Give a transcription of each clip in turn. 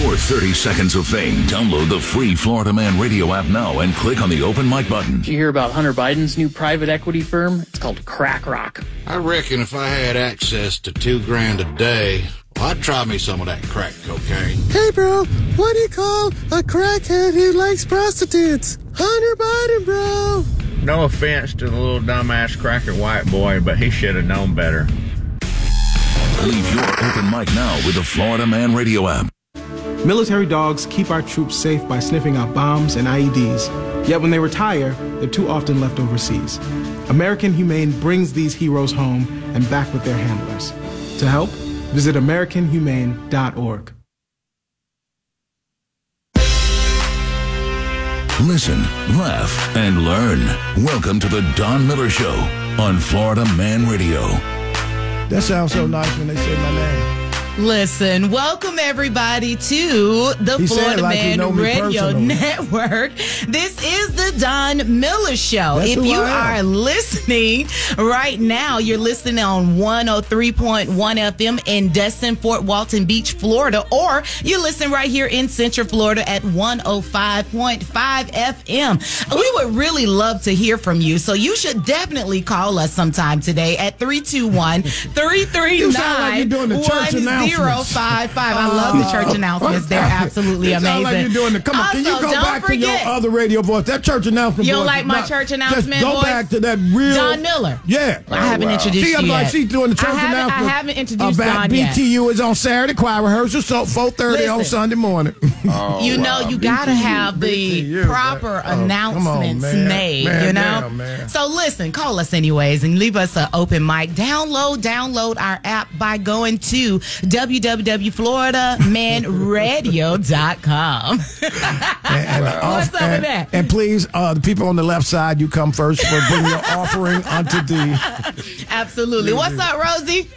your 30 seconds of fame. Download the free Florida Man Radio app now and click on the open mic button. Did you hear about Hunter Biden's new private equity firm? It's called Crack Rock. I reckon if I had access to two grand a day, well, I'd try me some of that crack cocaine. Hey, bro, what do you call a crackhead who likes prostitutes? Hunter Biden, bro. No offense to the little dumbass cracker white boy, but he should have known better. Leave your open mic now with the Florida Man Radio app. Military dogs keep our troops safe by sniffing out bombs and IEDs. Yet when they retire, they're too often left overseas. American Humane brings these heroes home and back with their handlers. To help, visit AmericanHumane.org. Listen, laugh, and learn. Welcome to the Don Miller Show on Florida Man Radio. That sounds so nice when they say my name. Listen, welcome everybody to the He Florida like Man Radio. Network. This is the Don Miller Show. That's if you are listening right now, you're listening on 103.1 FM in Destin, Fort Walton Beach, Florida, or you listen right here in Central Florida at 105.5 FM. We would really love to hear from you, so you should definitely call us sometime today at 321 339 You sound like you're doing the church announcements. Zero five five. I love the church oh. announcements. They're absolutely It amazing. sound like you're doing the. Come on, can you go don't back to your other radio voice? That church announcement. You don't voice like my not- church just announcement Go voice? back to that real. Don Miller. Yeah. I haven't introduced See, I'm you like yet. she's doing the church I haven't, announcement. I haven't introduced about Don yet. BTU is on Saturday choir rehearsal, so 4:30 on Sunday morning. Oh, you know, you gotta have the BTU, proper man. Oh, come on, announcements man. made. Man you know. man. So listen, call us anyways, and leave us an open mic. Download, download our app by going to www.floridamanradio.com. And, and, What's up with that? and please, uh, the people on the left side, you come first for bring your offering unto the. Absolutely. What's up, Rosie?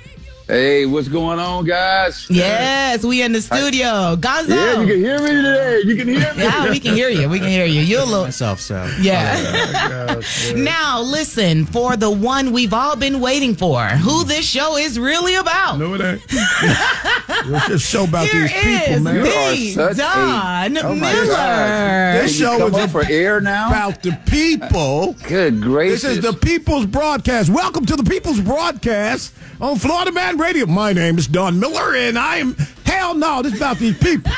Hey, what's going on, guys? Yes, we in the studio. Gonzo. Yeah, you can hear me today. You can hear me. Yeah, we can hear you. We can hear you. You're a little. Myself, so. Yeah. Oh, now, listen, for the one we've all been waiting for, who this show is really about. No, it ain't. It's just show about Here these people, is man. You are the such a- Don Oh, Miller. God. This show is up for air now. about the people. Good gracious. This is the People's Broadcast. Welcome to the People's Broadcast on Florida Man Radio. My name is Don Miller, and I am hell no. This is about these people.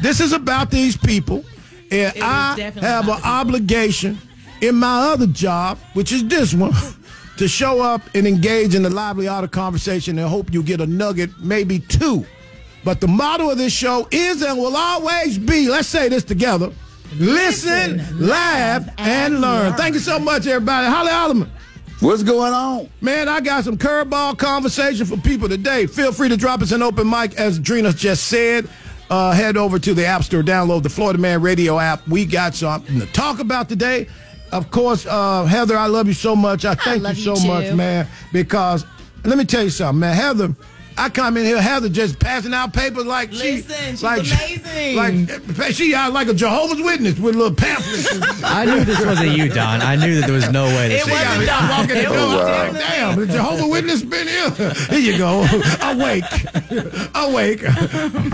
this is about these people, and I have an about the people. obligation in my other job, which is this one, to show up and engage in the lively art of conversation, and hope you get a nugget, maybe two. But the motto of this show is and will always be. Let's say this together. Listen, laugh, and learn. Thank you so much, everybody. Holly Holloman. What's going on? Man, I got some curveball conversation for people today. Feel free to drop us an open mic, as Drina just said. Uh, head over to the App Store, download the Florida Man Radio app. We got something to talk about today. Of course, uh, Heather, I love you so much. I thank love you you so too. much, man, because let me tell you something, man. Heather, I come in here, Heather just passing out papers like she, she's like, amazing. Like she out like a Jehovah's Witness with little pamphlets. I knew this wasn't you, Don. I knew that there was no way this It was wasn't. Don. I walk in It was I'm like, damn, the Jehovah Witness been here. Here you go. Awake. Awake.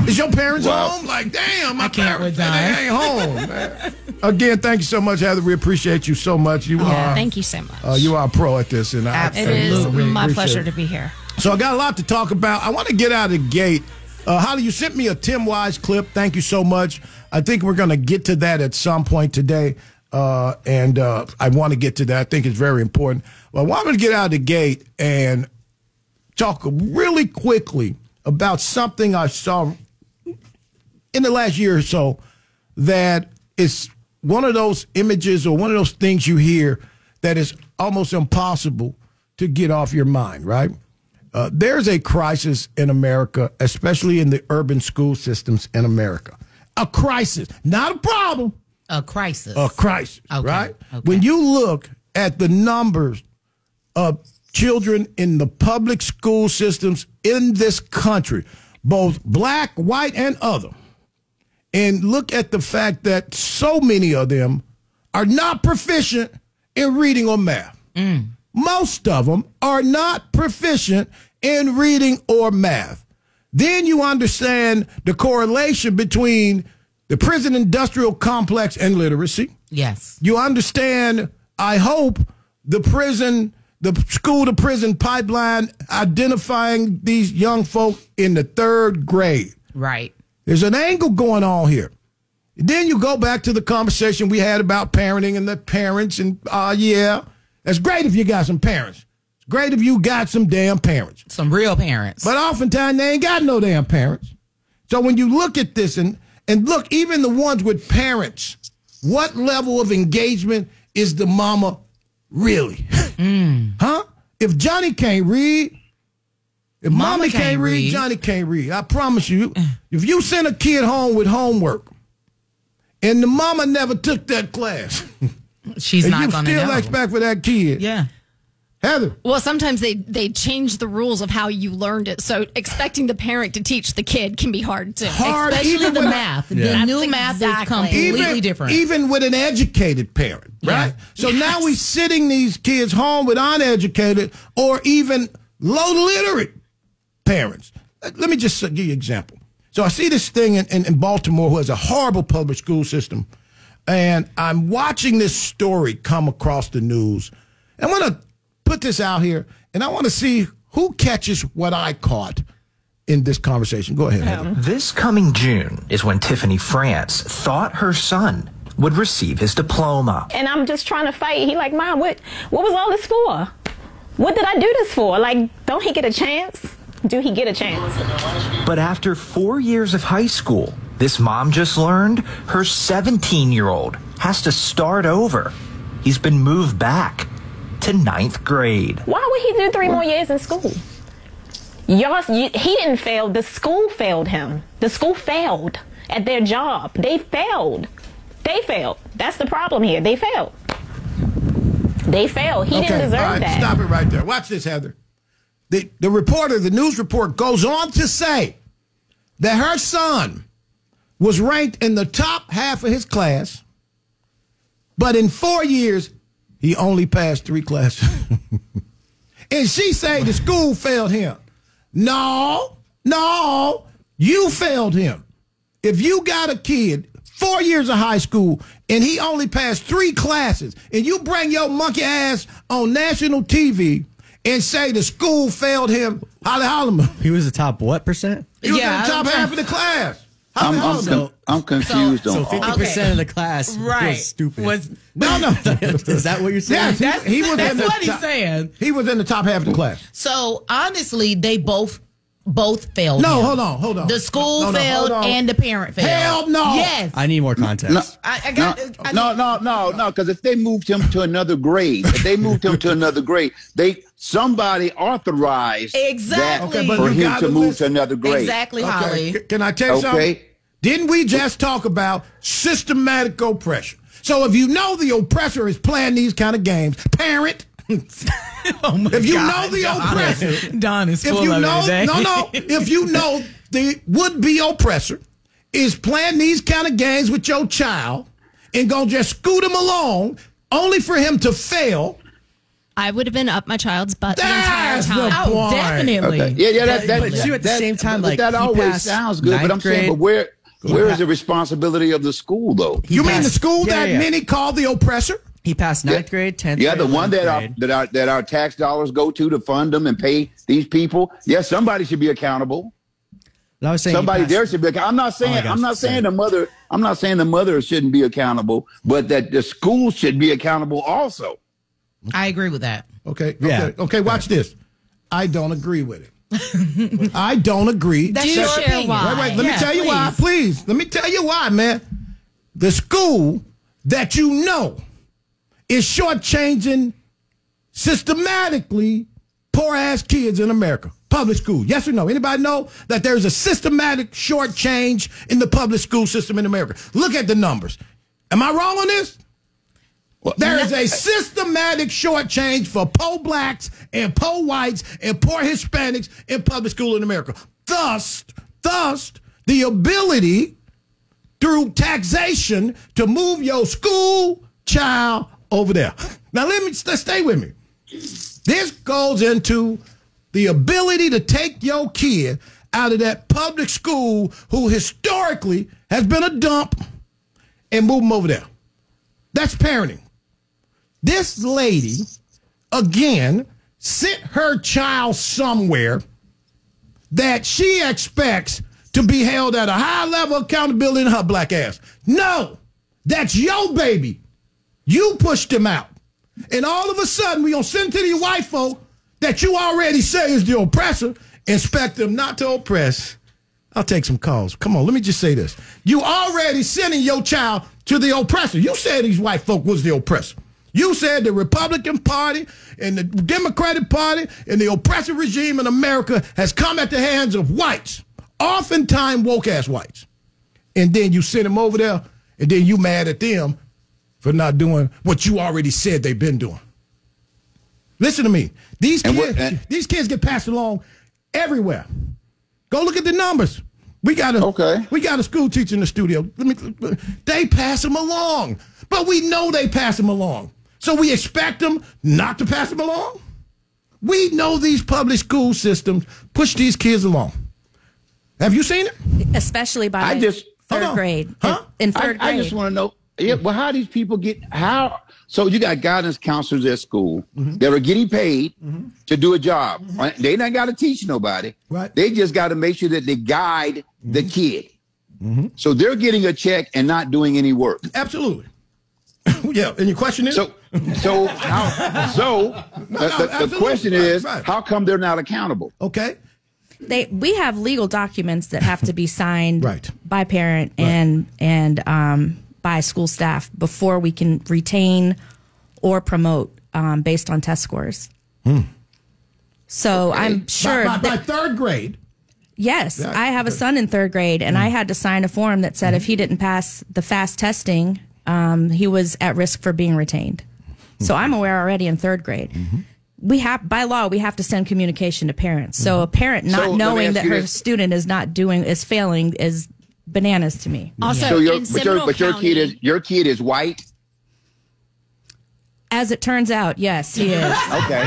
Is your parents Wow. home? Like, damn, my I can't parents they ain't home. man. Again, thank you so much, Heather. We appreciate you so much. You Yeah, are thank you so much. uh, you are a pro at this, and I it is my pleasure it. to be here. So I got a lot to talk about. I want to get out of the gate. Uh, Holly, you sent me a Tim Wise clip. Thank you so much. I think we're going to get to that at some point today. Uh, and uh, I want to get to that. I think it's very important. Well, I want to get out of the gate and talk really quickly about something I saw in the last year or so that is one of those images or one of those things you hear that is almost impossible to get off your mind, right? Uh, there's a crisis in America, especially in the urban school systems in America. A crisis, not a problem, A crisis. a crisis, Okay, right? okay. When you look at the numbers of children in the public school systems in this country, both black, white, and other, and look at the fact that so many of them are not proficient in reading or math. Most of them are not proficient in reading or math. then you understand the correlation between the prison industrial complex and literacy. Yes. You understand, I hope, the prison, the school to prison pipeline identifying these young folk in the third grade. Right. There's an angle going on here. Then you go back to the conversation we had about parenting and the parents, and uh, yeah, it's great if you got some parents. It's great if you got some damn parents. Some real parents. But oftentimes they ain't got no damn parents. So when you look at this and and look, even the ones with parents, what level of engagement is the mama really? Mm. Huh? If Johnny can't read, if Mama mommy can't can't, read, read. Johnny can't read. I promise you, if you send a kid home with homework and the mama never took that class, She's and not you going to still know. expect for that kid, yeah. Heather, Well, sometimes they they change the rules of how you learned it, so expecting the parent to teach the kid can be hard too. Hard, Especially even the when I- math. The That's new math is exactly. completely even, different. Even with an educated parent, right? Yeah. So now we're sitting these kids home with uneducated or even low literate parents. Uh, Let me just uh, give you an example. So I see this thing in, in, in Baltimore who has a horrible public school system. And I'm watching this story come across the news. I want to put this out here and I want to see who catches what I caught in this conversation. Go ahead. Heather. This coming June is when Tiffany France thought her son would receive his diploma. and I'm just trying to fight. He like, Mom, what what was all this for? What did I do this for? Like, don't he get a chance? Do he get a chance? But after four years of high school, this mom just learned her 17 year old has to start over. He's been moved back to ninth grade. Why would he do three more years in school? Y'all, he didn't fail. The school failed him. The school failed at their job. They failed. They failed. That's the problem here. They failed. They failed. He didn't deserve all right, that. Stop it right there. Watch this, Heather. The, the reporter, the news report goes on to say that her son was ranked in the top half of his class, but in four years, he only passed three classes. and she say the school failed him. No, no, you failed him. If you got a kid, four years of high school, and he only passed three classes, and you bring your monkey ass on national TV and say the school failed him, Holly Holloman. He was the top what percent? He was Yeah, in the top half of the class. I'm, Holly I'm, Holloman. con- I'm confused So on fifty all. percent of the class right. was stupid. Was, no, no. Is that what you're saying? Yes, he, he was that's in the what he's saying. He was in the top half of the class. So honestly, they both both failed. No, him. hold on, hold on. The school No, no, failed hold on. and the parent failed. Hell no. Yes. I need more No, context. I, I got. I no, no, no, no. Because if they moved him to another grade, if they moved him to another grade, they somebody authorized Exactly. that Okay, but for him gotta to move listen. to another grade. Exactly, Holly. C- Can I tell you Okay. something? Didn't we just talk about systematic oppression? So if you know the oppressor is playing these kind of games, parent. Oh if you know the oppressor, Don is if full you of know, it today. no, no, if you know the would-be oppressor is playing these kind of games with your child and gonna just scoot him along, only for him to fail. I would have been up my child's butt That's the entire That's the time. Oh, definitely. Okay. Yeah, yeah, that, that, But that, you at the that- same time, but like, that always sounds good. But I'm saying, but where, where is pa- the responsibility of the school though? He You mean the school yeah, that yeah. many call the oppressor? He passed ninth grade, tenth. Yeah, grade, the one 11th that our, that our that our tax dollars go to to fund them and pay these people. Yes, somebody should be accountable. I was saying he Somebody passed- there should be. account- I'm not oh, saying. Oh gosh, I'm not saying sorry. the mother. I'm not saying the mother shouldn't be accountable, but that the school should be accountable also. I agree with that. Okay, Yeah. okay, okay. Watch this. I don't agree with it. I don't agree. That's Do your share opinion. why. Wait, wait. Let Yeah, me tell you why, please. Let me tell you why, man. The school that you know is shortchanging systematically poor ass kids in America. Public school. Yes or no? Anybody know that there's a systematic shortchange in the public school system in America? Look at the numbers. Am I wrong on this? There is a systematic shortchange for poor blacks and poor whites and poor Hispanics in public school in America. Thus, thus, the ability through taxation to move your school child over there. Now, let me st- stay with me. This goes into the ability to take your kid out of that public school who historically has been a dump and move them over there. That's parenting. This lady, again, sent her child somewhere that she expects to be held at a high level of accountability in her black ass. No, that's your baby. You pushed him out. And all of a sudden, we gonna send to these white folk that you already say is the oppressor, expect them not to oppress. I'll take some calls. Come on, let me just say this. You already sending your child to the oppressor. You said these white folk was the oppressor. You said the Republican Party and the Democratic Party and the oppressive regime in America has come at the hands of whites, oftentimes woke ass whites. And then you send them over there, and then you mad at them for not doing what you already said they've been doing. Listen to me. These And kids, what- and- these kids get passed along everywhere. Go look at the numbers. We got a okay. We got a school teacher in the studio. Let me. They pass them along, but we know they pass them along. So we expect them not to pass them along. We know these public school systems push these kids along. Have you seen it? Especially by I just third hold on. grade. Huh? In third I, I just want to know. Yeah, well, how these people get how? So you got guidance counselors at school Mm-hmm. that are getting paid to do a job. Right? They not got to teach nobody. Right. They just got to make sure that they guide the Mm-hmm. kid. So they're getting a check and not doing any work. Absolutely. yeah. And your question is so. So how? So the, no, the- the absolutely. question is, Right, right. how come they're not accountable? Okay. they we have legal documents that have to be signed Right. by parent and and um, by school staff before we can retain or promote um, based on test scores. Hmm. So I'm sure by, by, by that third grade. yes, Yeah, I have a son in third grade, and I hmm. had to sign a form that said if he didn't pass the fast testing, um, he was at risk for being retained. So I'm hmm. aware already in third grade. Mm-hmm. We have by law we have to send communication to parents. So a mm-hmm. parent not So, knowing that her this. student is not doing is failing is bananas to me. so your, but your, but your kid is your kid is white. As it turns out, yes, he is. Okay,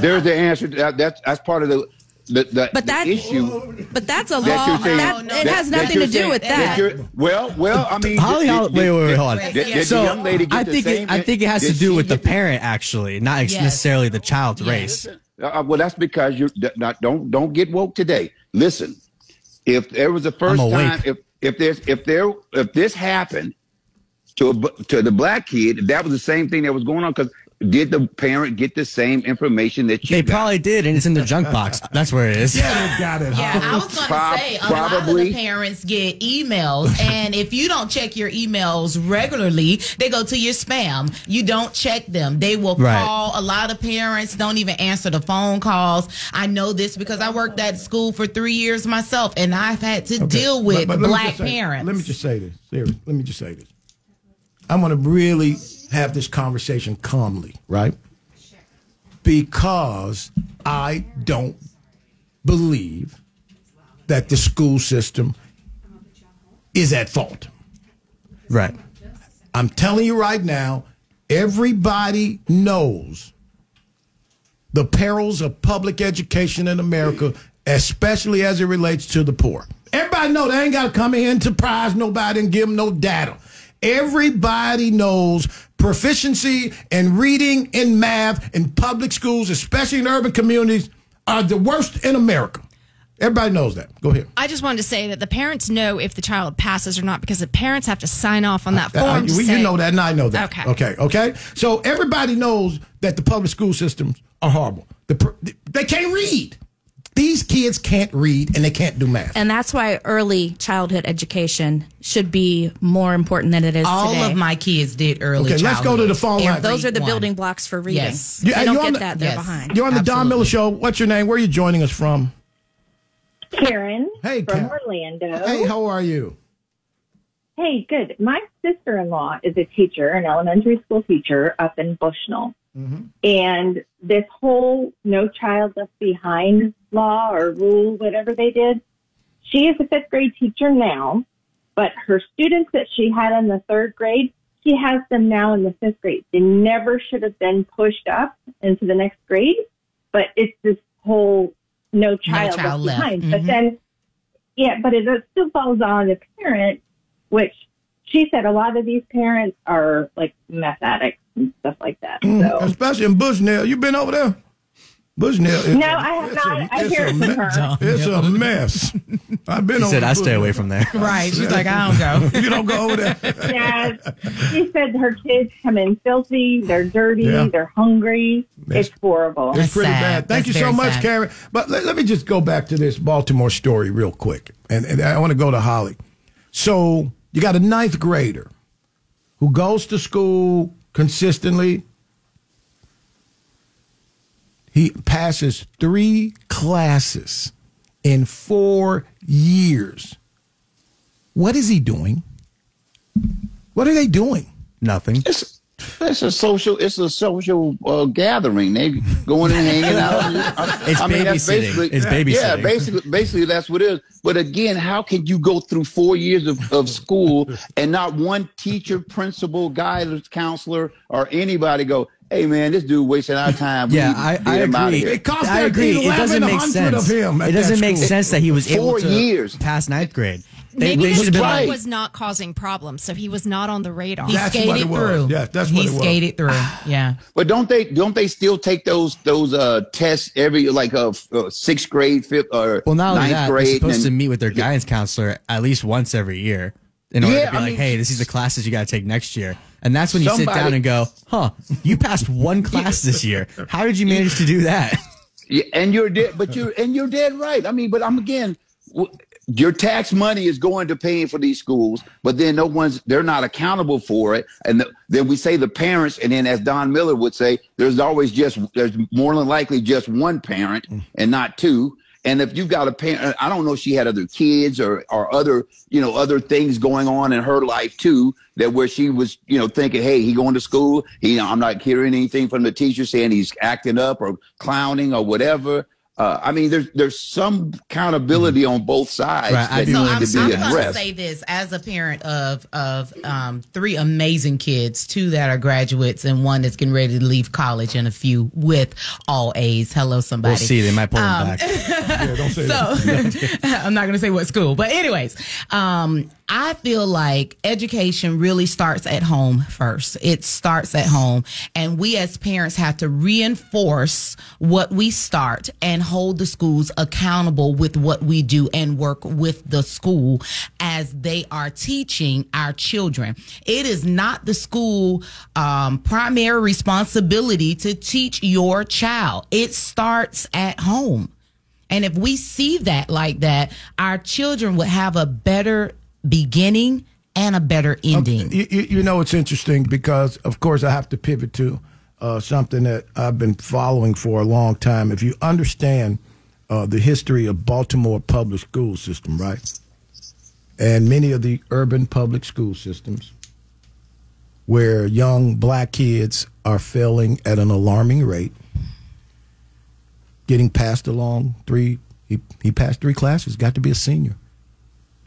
there's the answer. To that, that's that's part of the the, the, But the that- issue. But that's a law. you're saying- That, it has that nothing you're to do saying- with that. you're- well, well, I mean, Holly, did- Holly, did- wait, wait, wait, hold on. Did, did so young lady get I the think same? it, I think it has to do with the the- parent, actually, not Yes. necessarily the child's race. Uh, well, that's because you not don't don't get woke today. Listen, if there was the 1st time, if if there's if there if this happened to a, to the black kid, that was the same thing that was going on. Because did the parent get the same information that you? They got? probably did, and it's in their junk box. That's where it is. Yeah, they got it. Yeah, I was going to Prob- say a lot of probably. the parents get emails, and if you don't check your emails regularly, they go to your spam. You don't check them. They will Right. call. A lot of parents don't even answer the phone calls. I know this because I worked at school for three years myself, and I've had to deal with But- but let me black say- parents. Let me just say this. Seriously, let me just say this. I'm going to really have this conversation calmly, right? Because I don't believe that the school system is at fault. Right. I'm telling you right now, everybody knows the perils of public education in America, especially as it relates to the poor. Everybody know they ain't got to come in to prize nobody and give them no data. Everybody knows proficiency in reading and math in public schools, especially in urban communities, are the worst in America. Everybody knows that. Go ahead. I just wanted to say that the parents know if the child passes or not because the parents have to sign off on that uh, uh, form. I- to we- say, you know that, and I know that. Okay. Okay. Okay. So everybody knows that the public school systems are horrible. The, they can't read. These kids can't read and they can't do math. And that's why early childhood education should be more important than it is All today. of my kids did early. Okay, let's go to the phone line. Those are the Every building blocks for reading. Yes. You, they don't get the, that. They're Yes. behind. You're on the Don Miller Show. What's your name? Where are you joining us from? Karen Hey, from Karen. Orlando. Hey, how are you? Hey, good. My sister in law is a teacher, an elementary school teacher up in Bushnell. And this whole no child left behind law or rule, whatever they did, she is a fifth grade teacher now, but her students that she had in the third grade, she has them now in the fifth grade. They never should have been pushed up into the next grade, but it's this whole no child, child left behind. But Mhm. then Yeah, but it still falls on the parent, which she said a lot of these parents are like meth addicts stuff like that. So Especially in Bushnell. You been over there? Bushnell. no, a- I have it's not. a- I it's hear a it me- from her. It's a mess. I've been She over said, I stay away from there. Right. She's like, I don't go. you don't go over there. yeah, she said her kids come in filthy. They're dirty. Yeah. They're hungry. That's- it's horrible. It's pretty bad. Thank That's you so much, sad. Karen. But let, let me just go back to this Baltimore story real quick. And, and I want to go to Holly. So you got a ninth grader who goes to school consistently. He passes three classes in four years. What is he doing? What are they doing? Nothing. It's it's a social it's a social uh, gathering. They going and hanging out. It's babysitting. basically It's Yeah, basically basically that's what it is. But again, how can you go through four years of, of school and not one teacher, principal, guidance counselor, or anybody go, hey man, this dude wasting our time. Yeah, need to I, get I him outta agree. here." I agree. It doesn't make 1100 sense. of him it doesn't make school. sense that he was able Four to years. pass ninth grade. They, Maybe they the should have like, was not causing problems, so he was not on the radar. He That's what skated it was. through. Yeah, that's what he it was. skated through. Yeah. But don't they don't they still take those those uh tests every like uh, uh sixth grade, fifth or well, not only ninth that, they're grade? supposed to meet with their guidance counselor at least once every year in order Yeah, to be I like, mean- hey, this is the classes you got to take next year. And that's when you sit down and go, huh, you passed one class this year. How did you manage to do that? Yeah, and you're dead, but you're and you're dead right. I mean, but I'm again, w- your tax money is going to paying for these schools, but then no one's they're not accountable for it. And the, then we say the parents, and then as Don Miller would say, there's always just there's more than likely just one parent mm. and not two. And if you've got a parent, I don't know if she had other kids or or other you know other things going on in her life too that where she was you know thinking, hey, he going to school, he I'm not hearing anything from the teacher saying he's acting up or clowning or whatever. Uh, I mean, there's there's some accountability on both sides Right, I that do So need I'm, to be I'm going to say this as a parent of of um, three amazing kids, two that are graduates and one that's getting ready to leave college, and a few with all A's. Hello, somebody. We'll see. They might pull him Um, back. Yeah, don't say So. I'm not going to say what school, but anyways, um, I feel like education really starts at home first. It starts at home, and we as parents have to reinforce what we start and hold the schools accountable with what we do and work with the school as they are teaching our children. It is not the school um, primary responsibility to teach your child. It starts at home. And if we see that like that, our children would have a better beginning and a better ending. You, you, you know, it's interesting because, of course, I have to pivot to uh, something that I've been following for a long time. If you understand uh, the history of Baltimore public school system, right, and many of the urban public school systems, where young black kids are failing at an alarming rate, getting passed along three. He, he passed three classes. Got to be a senior.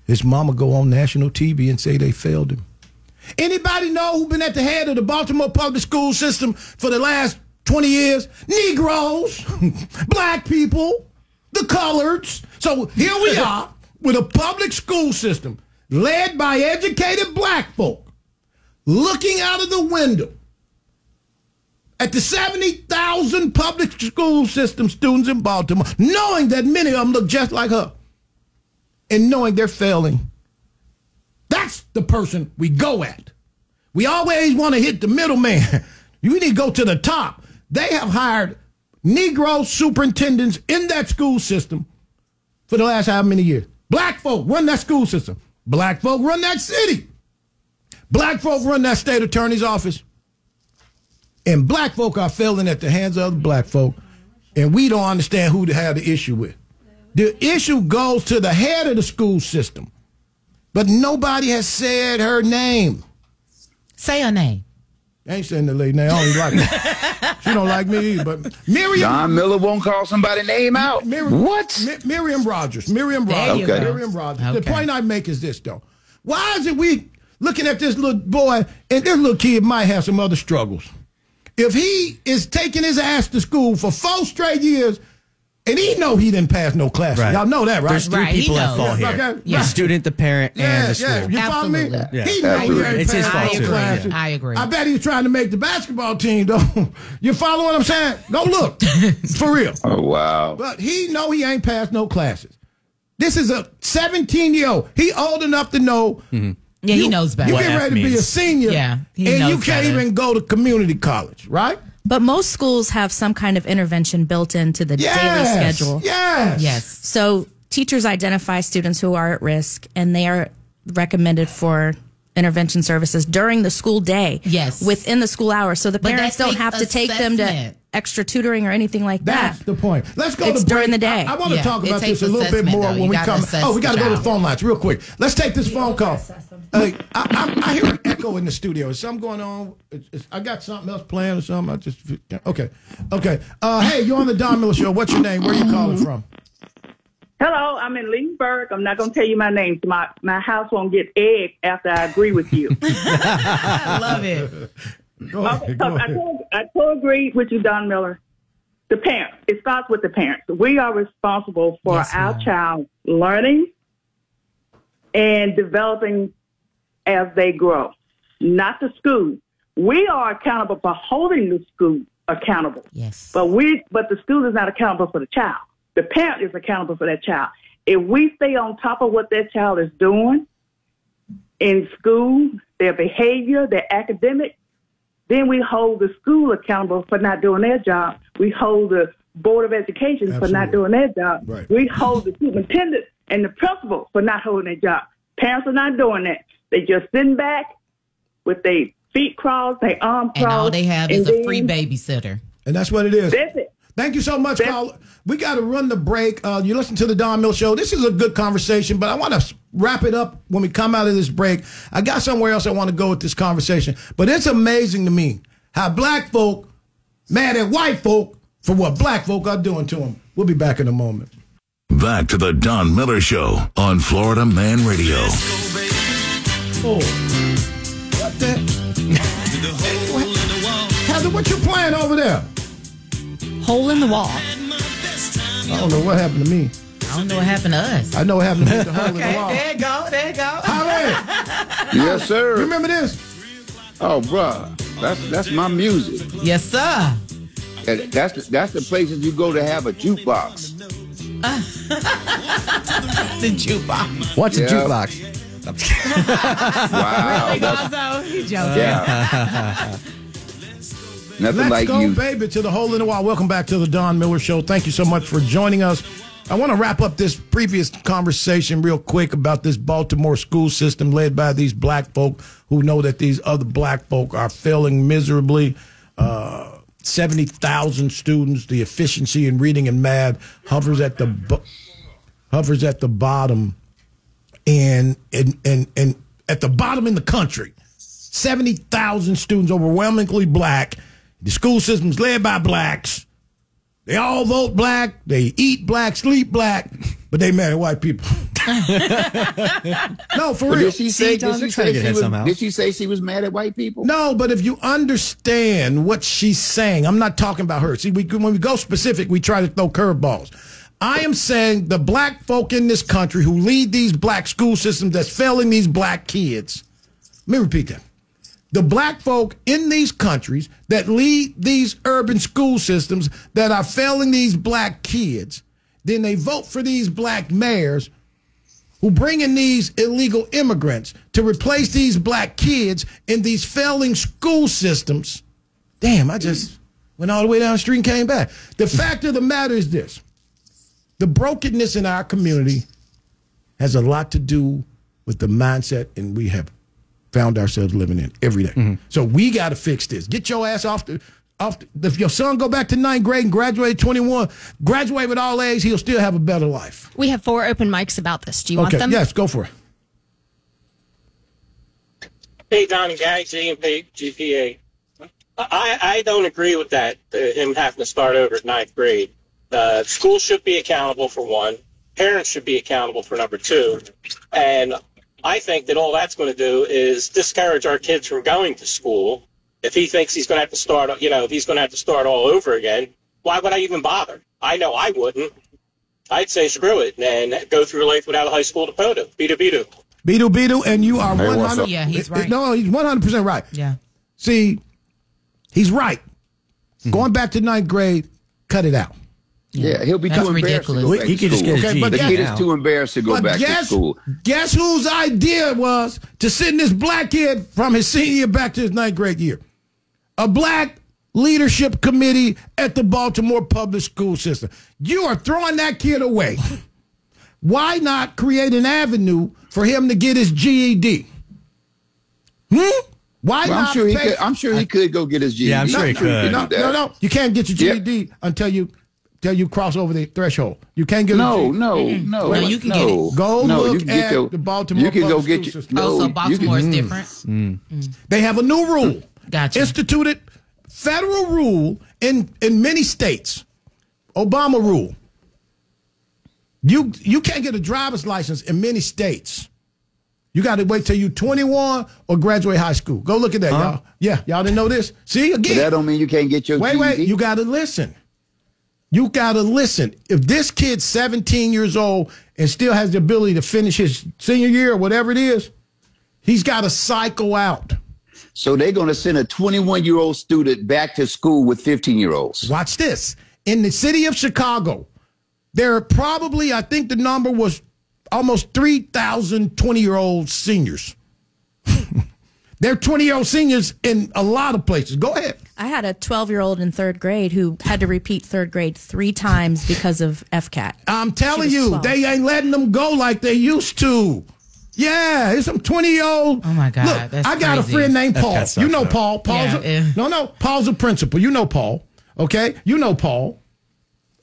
His mama go on national TV and say they failed him. Anybody know who been at the head of the Baltimore public school system for the last 20 years? Negroes, black people, the coloreds. So here we are with a public school system led by educated black folk looking out of the window at the 70,000 public school system students in Baltimore, knowing that many of them look just like her and knowing they're failing. That's the person we go at. We always want to hit the middleman. You need to go to the top. They have hired Negro superintendents in that school system for the last how many years? Black folk run that school system. Black folk run that city. Black folk run that state attorney's office. And black folk are failing at the hands of the black folk. And we don't understand who to have the issue with. The issue goes to the head of the school system. But nobody has said her name. Say her name. I ain't saying the lady name. I don't even like her. she don't like me either. But Miriam. Don Miller won't call somebody's name out. Miriam, what? Mi- Miriam Rogers. Miriam Rogers. you go. Miriam Rogers. The point I make is this, though. Why is it we looking at this little boy and this little kid might have some other struggles? If he is taking his ass to school for four straight years, And he know he didn't pass no class. Right. Y'all know that, right? There's three people at fault here: Okay, the student, the parent, and the school. Yeah, you follow me? Yeah. He know he Absolutely. ain't It's his fault no too. classes. I agree. I bet he's trying to make the basketball team, though. you follow what I'm saying? Go look. For real. Oh wow. But he know he ain't passed no classes. This is a 17 year old. He old enough to know. Yeah, he knows better. You What get F ready to be a senior, Yeah, he and you can't better. even go to community college, right? But most schools have some kind of intervention built into the Yes, daily schedule. yes. Yes. So teachers identify students who are at risk and they are recommended for intervention services during the school day. Yes. Within the school hours. So the But parents don't have to take them to extra tutoring or anything like That's that. That's the point. Let's go It's to break. during the day. I, want to Yeah, talk about this a little bit more though. when You we come. assess Oh, we got to go to the phone lines real quick. Let's take this phone call. Hey, I, I, I hear an echo in the studio. Is something going on? It's, it's, I got something else playing or something. I just okay, okay. Uh, hey, you're on the Don Miller Show. What's your name? Where are you calling from? Hello, I'm in Leesburg. I'm not going to tell you my name. So my, my house won't get egg after I agree with you. I love it. Go ahead, oh, so go I, ahead. totally, I totally agree with you, Don Miller. The parents. It starts with the parents. We are responsible for Yes, our ma'am. child learning and developing as they grow, not the school. We are accountable for holding the school accountable. Yes. But we, but the school is not accountable for the child. The parent is accountable for that child. If we stay on top of what that child is doing in school, their behavior, their academic, then we hold the school accountable for not doing their job. We hold the board of education for not doing their job. Right. We hold the superintendent and the principal for not holding their job. Parents are not doing that. They just sitting back with their feet crossed, their arms crossed. And all they have is a free babysitter. And that's what it is. That's it. Thank you so much, Carl. We got to run the break. Uh, you listen to the Don Mill Show. This is a good conversation, but I want to wrap it up when we come out of this break. I got somewhere else I want to go with this conversation, but it's amazing to me how black folk mad at white folk for what black folk are doing to them. We'll be back in a moment. Back to the Don Miller Show on Florida Man Radio. Oh, what the? Heather, what you playing over there? Hole in the wall. I don't know what happened to me. I don't know what happened to us. I know what happened to me. The hole in the wall. there you go. There you go. Holly, Yes, sir. remember this? Oh, bruh. That's that's my music. Yes, sir. That- That's the, that's the places you go to have a jukebox. The jukebox. What's a jukebox? Wow. Really, Gonzo? You joking. yeah. Nothing Let's like go, you. baby, to the hole in the wall. Welcome back to the Don Miller Show. Thank you so much for joining us. I want to wrap up this previous conversation real quick about this Baltimore school system led by these black folk who know that these other black folk are failing miserably. Uh, 70,000 students. The efficiency in reading and math hovers at the bu- hovers at the bottom and and and, and at the bottom in the country. 70,000 students, overwhelmingly black. The school system's led by blacks. They all vote black. They eat black, sleep black, but they mad at white people. no, for But real. did she say? Did she say she was? somehow. Did she say she was mad at white people? No, but if you understand what she's saying, I'm not talking about her. See, we, when we go specific, we try to throw curveballs. I am saying the black folk in this country who lead these black school systems that's failing these black kids. Let me repeat that. The black folk in these countries that lead these urban school systems that are failing these black kids, then they vote for these black mayors who bring in these illegal immigrants to replace these black kids in these failing school systems. Damn, I just went all the way down the street and came back. The fact of the matter is this the brokenness in our community has a lot to do with the mindset and we have found ourselves living in every day. So we got to fix this. Get your ass off the off. The, if your son go back to ninth grade and graduate 21, graduate with all A's, he'll still have a better life. We have four open mics about this. Do you want them? yes, go for it. Hey, Donnie Guy, GMP, GPA. I, I don't agree with that, uh, him having to start over at ninth grade. Uh, schools should be accountable for one. Parents should be accountable for number two. And I think that all that's going to do is discourage our kids from going to school. If he thinks he's going to have to start, you know, if he's going to have to start all over again, why would I even bother? I know I wouldn't. I'd say screw it and go through life without a high school diploma. Bidu bidu. Beetle Beetle, and you are Hey, one what's hundred. up? Yeah, he's right. No, he's one hundred percent right. Yeah. See, he's right. Mm-hmm. Going back to ninth grade, cut it out. Yeah, he'll be That's too embarrassed to go ridiculous. back He to could just school. get a Okay, but the GED kid is too embarrassed to go But back guess, to school. Guess whose idea it was to send this black kid from his senior year back to his ninth grade year? A black leadership committee at the Baltimore public school system. You are throwing that kid away. Why not create an avenue for him to get his GED? Hmm? Why Well, I'm not? sure he pay- could. I'm sure he could go get his GED. no, no, do No, that. no, no. You can't get your GED until you until you cross over the threshold. You can't get No, a GED. no, Mm-mm. no, Wait, no, you can no. get it. Go No, you look can get at your- the Baltimore you can go get your- system. no, Oh, so you Baltimore is can- different. Mm. Mm. They have a new rule. Gotcha. Instituted federal rule in in many states. Obama rule. You you can't get a driver's license in many states. You got to wait till you 21 or graduate high school. Go look at that, Huh? y'all. Yeah, y'all didn't know this. See But again. that don't mean you can't get your Wait, wait. You got to listen. You got to listen. If this kid's 17 years old and still has the ability to finish his senior year or whatever it is, he's got to cycle out. So they're going to send a 21 year old student back to school with 15 year olds. Watch this. In the city of Chicago, there are probably, I think the number was almost 3,000 20 year old seniors. They're 20 year old seniors in a lot of places. Go ahead. I had a 12 year old in third grade who had to repeat third grade three times because of FCAT. I'm telling you, 12. they ain't letting them go like they used to. Yeah, it's some 20 year old. Oh my God, Look, that's I got crazy. a friend named Paul. cat sucks, You know though. Paul. Paul's Yeah, a, yeah. no, no. Paul's a principal. You know Paul. Okay, you know Paul.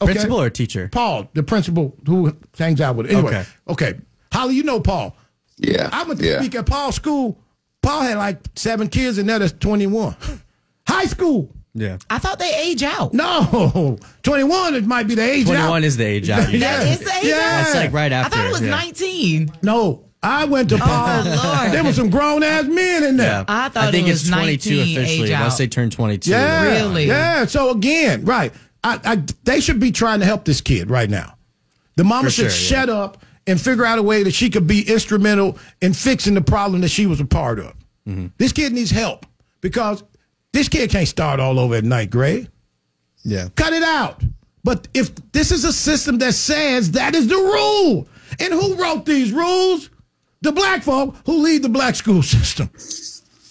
Okay? Principal or teacher? Paul, the principal who hangs out with. It. Anyway, Okay. okay. Holly, you know Paul. Yeah. I went to yeah. speak at Paul's school. Paul had like seven kids, and now there's 21. High school. Yeah. I thought they age out. No, 21 it might be the age out. 21 is the age out. Yeah. That is the age Yeah. out? That's like right after. I after. thought it was yeah. 19. No, I went to Paul. Lord. There were some grown ass men in there. Yeah. I thought I think it was it's 22 officially. age Once they turn 22. Yeah, Really? Yeah. So again, right? I, I they should be trying to help this kid right now. The mama For should sure, yeah. shut up and figure out a way that she could be instrumental in fixing the problem that she was a part of. Mm-hmm. This kid needs help because this kid can't start all over at ninth grade. Yeah. Cut it out. But if this is a system that says that is the rule, and who wrote these rules? The black folk who lead the black school system.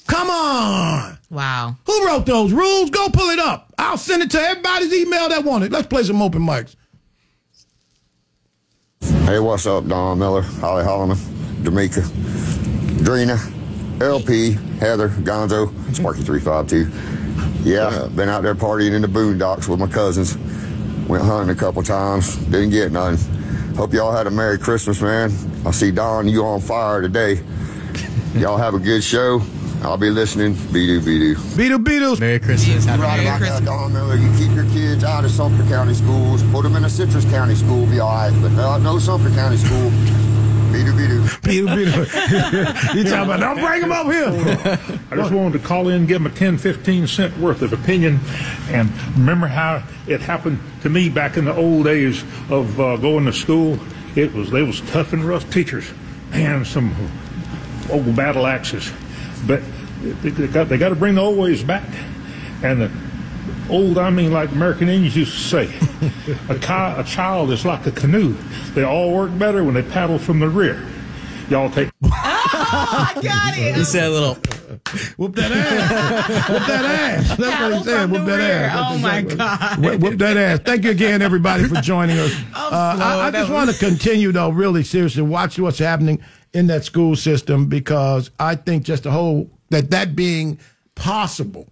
Come on. Wow. Who wrote those rules? Go pull it up. I'll send it to everybody's email that want it. Let's play some open mics. Hey, what's up, Don Miller, Holly Holloman, Jamaica, Drina, LP, Heather, Gonzo, Sparky352. Yeah, been out there partying in the boondocks with my cousins. Went hunting a couple times, didn't get none. Hope y'all had a Merry Christmas, man. I see Don, you on fire today. Y'all have a good show. I'll be listening. Be do, be do. Beetle Beatles. Merry Christmas. Happy Right New Year. about Don Miller. You keep your kids out of Sumter County schools. Put them in a Citrus County school, be all right. But no, no Sumter County school. Be do, be do. Beetle Beetle. you talking about, don't bring him up here. I just wanted to call in and give them a 10, 15 cent worth of opinion. And remember how it happened to me back in the old days of uh, going to school? It was, they was tough and rough teachers. Man, some old battle axes. But they, they got, they got to bring the old ways back. And the old, I mean, like American Indians used to say, a, ki- a child is like a canoe. They all work better when they paddle from the rear. Y'all take. I got it. He said a little. Whoop that ass. Whoop that ass. That's what he said. Whoop that ass. Oh my God. Whoop, whoop that ass. Thank you again, everybody, for joining us. Uh, I, I just That want to continue, though, really seriously, watch what's happening in that school system because I think just the whole that that being possible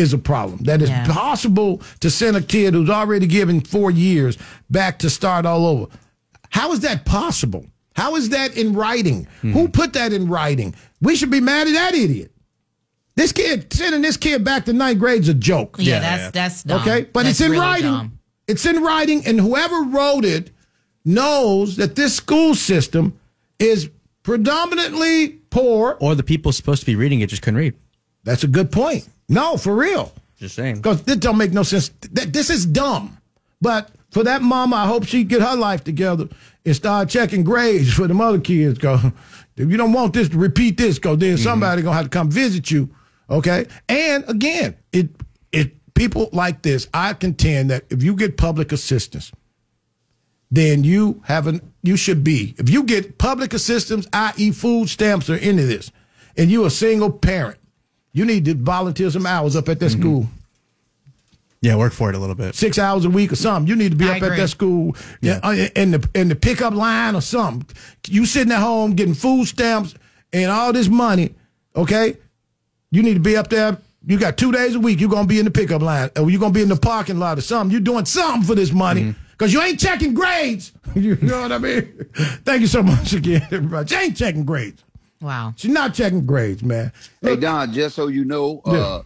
is a problem. That it's Yeah. possible to send a kid who's already given four years back to start all over. How is that possible? How is that in writing? Hmm. Who put that in writing? We should be mad at that idiot. This kid sending this kid back to ninth grade is a joke. Yeah, that's that's dumb. Okay, but That's it's in really writing. dumb. It's in writing, and whoever wrote it knows that this school system is predominantly poor. Or the people supposed to be reading it just couldn't read. That's a good point. No, for real. Just saying. Because this don't make no sense. Th- This is dumb. But for that mama, I hope she get her life together and start checking grades for them other kids. Go, if you don't want this to repeat this, go then mm-hmm. somebody gonna have to come visit you. Okay, and again, it it people like this. I contend that if you get public assistance, then you haven't. You should be. If you get public assistance, i.e., food stamps or any of this, and you a single parent, you need to volunteer some hours up at that school. Yeah, work for it a little bit. Six hours a week or something. You need to be I up at that school yeah. uh, in the in the pickup line or something. You sitting at home getting food stamps and all this money. Okay, you need to be up there. You got two days a week. You're gonna be in the pickup line, or you're gonna be in the parking lot or something. You're doing something for this money because you ain't checking grades. you know what I mean? Thank you so much again, everybody. She ain't checking grades. Wow. She's not checking grades, man. Hey Don, just so you know, uh,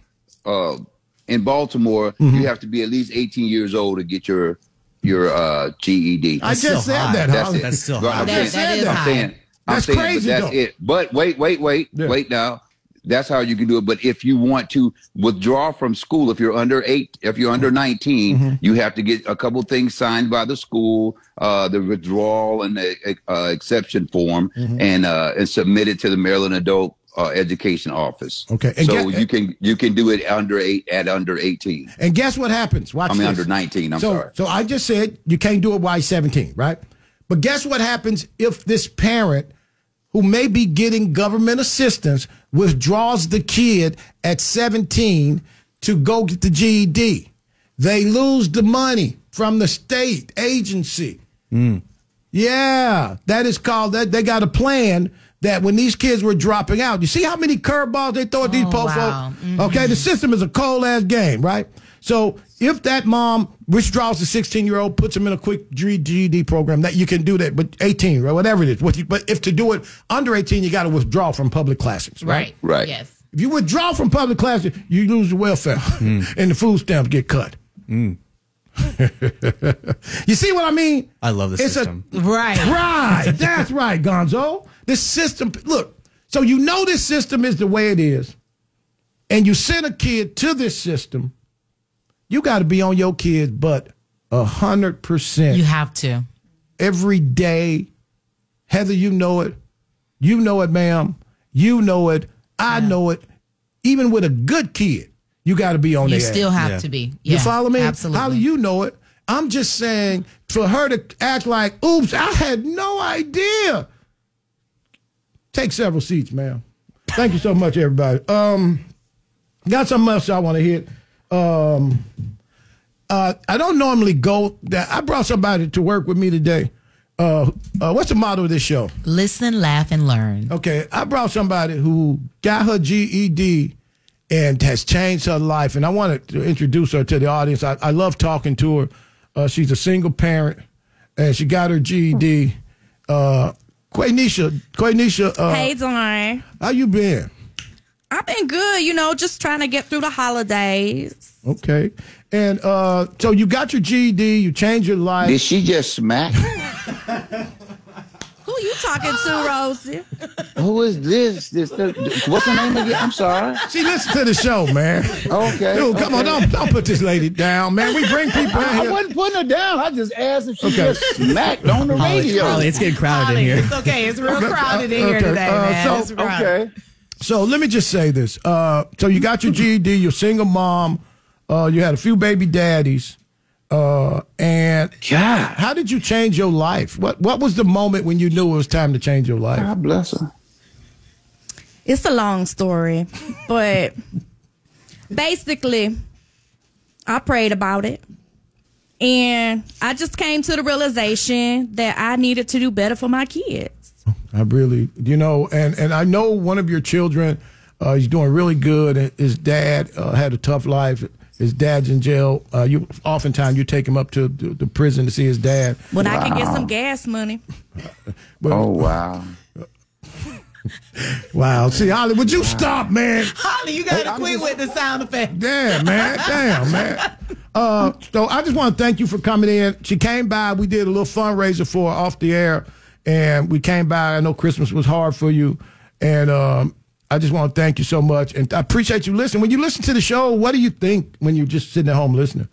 uh, in Baltimore, Mm-hmm. you have to be at least 18 years old to get your your uh, GED. I just said that. That's Holly. it. That's still high. I'm That- saying- that is I'm high. saying, I'm That's saying, crazy, But that's though. it. But wait, wait, wait, wait now. That's how you can do it. But if you want to withdraw from school, if you're under eight, if you're under 19, Mm-hmm. you have to get a couple things signed by the school, uh, the withdrawal and the uh, exception form, Mhm. and uh, and submit it to the Maryland Adult uh, Education Office. Okay, and so get- you can you can do it under eight at under 18. And guess what happens? Watch I mean this. under 19. I'm so, sorry. So I just said you can't do it while 17, right? But guess what happens if this parent who may be getting government assistance withdraws the kid at 17 to go get the GED? They lose the money from the state agency. Mm. Yeah, that is called that. They got a plan that when these kids were dropping out, you see how many curveballs they throw at these oh, po wow. folks? Okay, the system is a cold ass game, right? So if that mom withdraws the 16 year old, puts him in a quick G- GED program, that you can do that, but 18 or whatever it is. What you, but if to do it under 18, you got to withdraw from public classes, right? Right. Right. Yes. If you withdraw from public classes, you lose the welfare, hmm. and the food stamps get cut. Hmm. you see what I mean? I love this It's a- system. Right. Right. That's right, Gonzo. This system, look, so you know this system is the way it is, and you send a kid to this system, you got to be on your kid's butt a hundred percent. You have to. Every day. Heather, you know it. You know it, ma'am. You know it. I know it. Even with a good kid, you got to be on You their still ass. have to be. You follow me? absolutely. How do you know it? I'm just saying for her to act like, oops, I had no idea. Take several seats, ma'am. Thank you so much, everybody. Um, got something else I want to hit. Um, uh, I don't normally go that. I brought somebody to work with me today. Uh, uh, what's the motto of this show? Listen, laugh, and learn. Okay, I brought somebody who got her GED and has changed her life, and I wanted to introduce her to the audience. I, I love talking to her. Uh, she's a single parent, and she got her GED. Uh, Quanisha, Quanisha, uh, hey, Dawn. how you been? I've been good, you know, just trying to get through the holidays. Okay, and uh, so you got your GED, you changed your life. Did she just smack? Who are you talking to, Rosie? Who is this? This what's her name again? I'm sorry. She listens to the show, man. Okay. Dude, come on, don't don't put this lady down, man. We bring people in I, I wasn't putting her down. I just asked if she Okay. just smacked on the Holly, radio. Holly, it's getting crowded in here. It's okay. It's real Okay, crowded in uh, here okay, today, uh, man. so- It's crowded. okay. So let me just say this. Uh, so you got your GED, you're single mom, uh, you had a few baby daddies, uh, and God. how did you change your life? What What was the moment when you knew it was time to change your life? God bless her. It's a long story, but basically, I prayed about it. And I just came to the realization that I needed to do better for my kids. I really, you know, and and I know one of your children, uh, he's doing really good. His dad uh, had a tough life. His dad's in jail. Uh, you oftentimes you take him up to the, the prison to see his dad. When I can get some gas money. Oh wow. Wow. See, Holly, would you stop, man? Holly, you got to quit with the sound effect. Damn, man. Damn, man. Uh, so I just want to thank you for coming in. She came by. We did a little fundraiser for her off the air, and we came by. I know Christmas was hard for you, and um, I just want to thank you so much. And I appreciate you listening. When you listen to the show, what do you think when you're just sitting at home listening?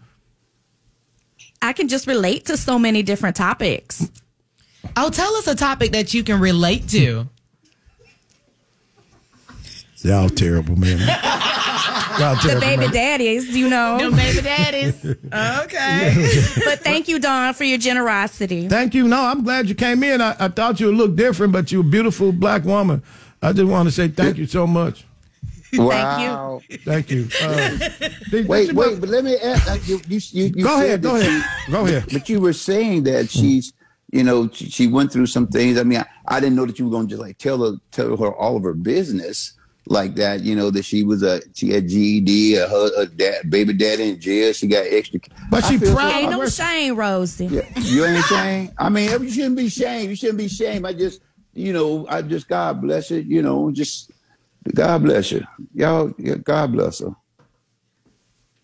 I can just relate to so many different topics. Oh, tell us a topic that you can relate to. Y'all terrible, man. Y'all The baby man. daddies, you know. Them baby daddies. Okay. but thank you, Don, for your generosity. Thank you. No, I'm glad you came in. I, I thought you would look different, but you're a beautiful black woman. I just want to say thank you so much. Wow. Thank you. Uh, this- Wait, wait, but let me ask. uh, You, you, you, you Go ahead, go ahead. she- Go ahead. But you were saying that she's, you know, she, she went through some things. I mean, I, I didn't know that you were going to just like tell her, tell her all of her business like that. You know, that she was a, she had GED, a, her, a dad, baby daddy in jail. She got extra. But she feel so- Ain't no shame, Rosie. you ain't saying? I mean, you shouldn't be shame. You shouldn't be shame. I just, you know, I just, God bless her. You know, just, God bless her. Y'all, yeah, God bless her.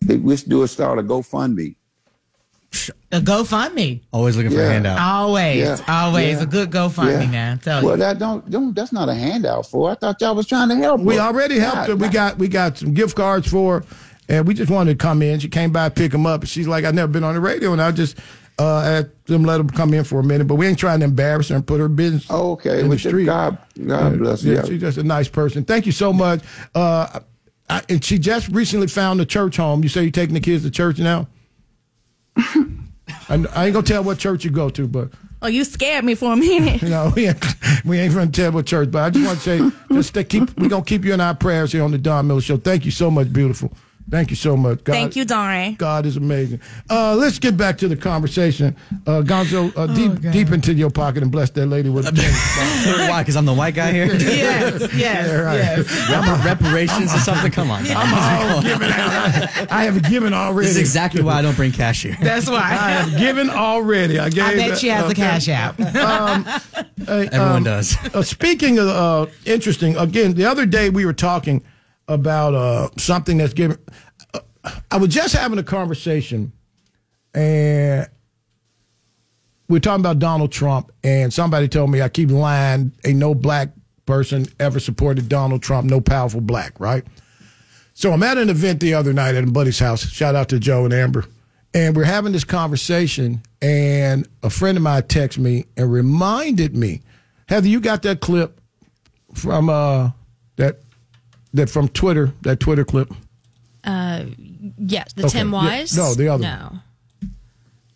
We should do a start a GoFundMe. A GoFundMe. Always looking for a handout. Always, Yeah, always yeah, a good GoFundMe, yeah. man. Tell well, you. that don't, don't, that's not a handout for. I thought y'all was trying to help. We her. already helped God, her. We got we got some gift cards for her, and we just wanted to come in. She came by, pick them up. She's like, I've never been on the radio, and I just uh, had them let them come in for a minute. But we ain't trying to embarrass her and put her business. Oh, okay. in the street. God- God bless her. Yeah, Yeah. she's just a nice person. Thank you so much. Uh, I, and she just recently found a church home. You say you're taking the kids to church now. I, I ain't gonna tell what church you go to, but Oh, you scared me for a minute. you know, we ain't, we ain't gonna tell what church. But I just want to say, just to keep, we gonna keep you in our prayers here on the Don Miller Show. Thank you so much, beautiful. Thank you so much. God, Thank you, Don. God is amazing. Uh, let's get back to the conversation. Uh, Gonzo, uh, deep deep into your pocket and bless that lady with. Why? Because I'm the white guy here? Yes, yes, Yeah, right. yes. Rep- reparations or something? Come on. I'm all giving out. I have given already. This is exactly why I don't bring cash here. That's why. I have given already. I gave. I bet she has a okay. cash app. Um, hey, Everyone um, does. uh, speaking of uh, interesting, again, the other day we were talking about uh, something that's given. Uh, I was just having a conversation, and we are talking about Donald Trump, and somebody told me I keep lying. Ain't no black person ever supported Donald Trump. No powerful black, right? So I'm at an event the other night at a buddy's house. Shout out to Joe and Amber. And we're having this conversation, and a friend of mine texted me and reminded me, Heather, you got that clip from uh that that from Twitter, that Twitter clip. Uh, yes, the Okay, Tim yeah. Wise. No, the other No.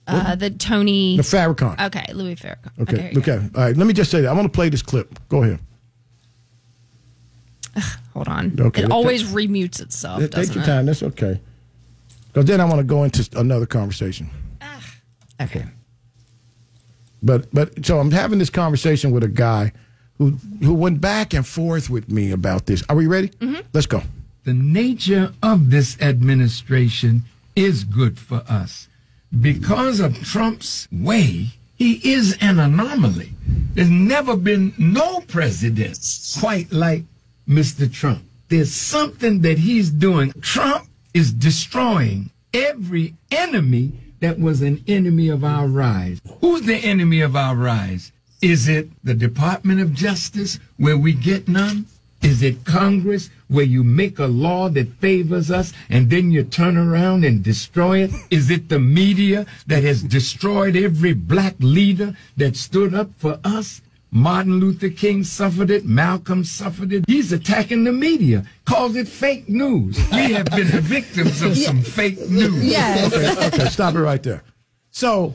Uh, the Tony. The Farrakhan. Okay, Louis Farrakhan. Okay, here okay. All right, let me just say that. I want to play this clip. Go ahead. Hold on. Okay, it always remutes itself. Take your it? time. That's okay. Because then I want to go into another conversation. Okay. But but so I'm having this conversation with a guy who who went back and forth with me about this. Are we ready? Mm-hmm. Let's go. The nature of this administration is good for us. Because of Trump's way, he is an anomaly. There's never been no president quite like Mr. Trump. There's something that he's doing. Trump is destroying every enemy that was an enemy of our rise. Who's the enemy of our rise? Is it the Department of Justice where we get none? Is it Congress where you make a law that favors us and then you turn around and destroy it? Is it the media that has destroyed every black leader that stood up for us? Martin Luther King suffered it. Malcolm suffered it. He's attacking the media, calls it fake news. We have been the victims of some fake news. Yes. Okay, okay, stop it right there. So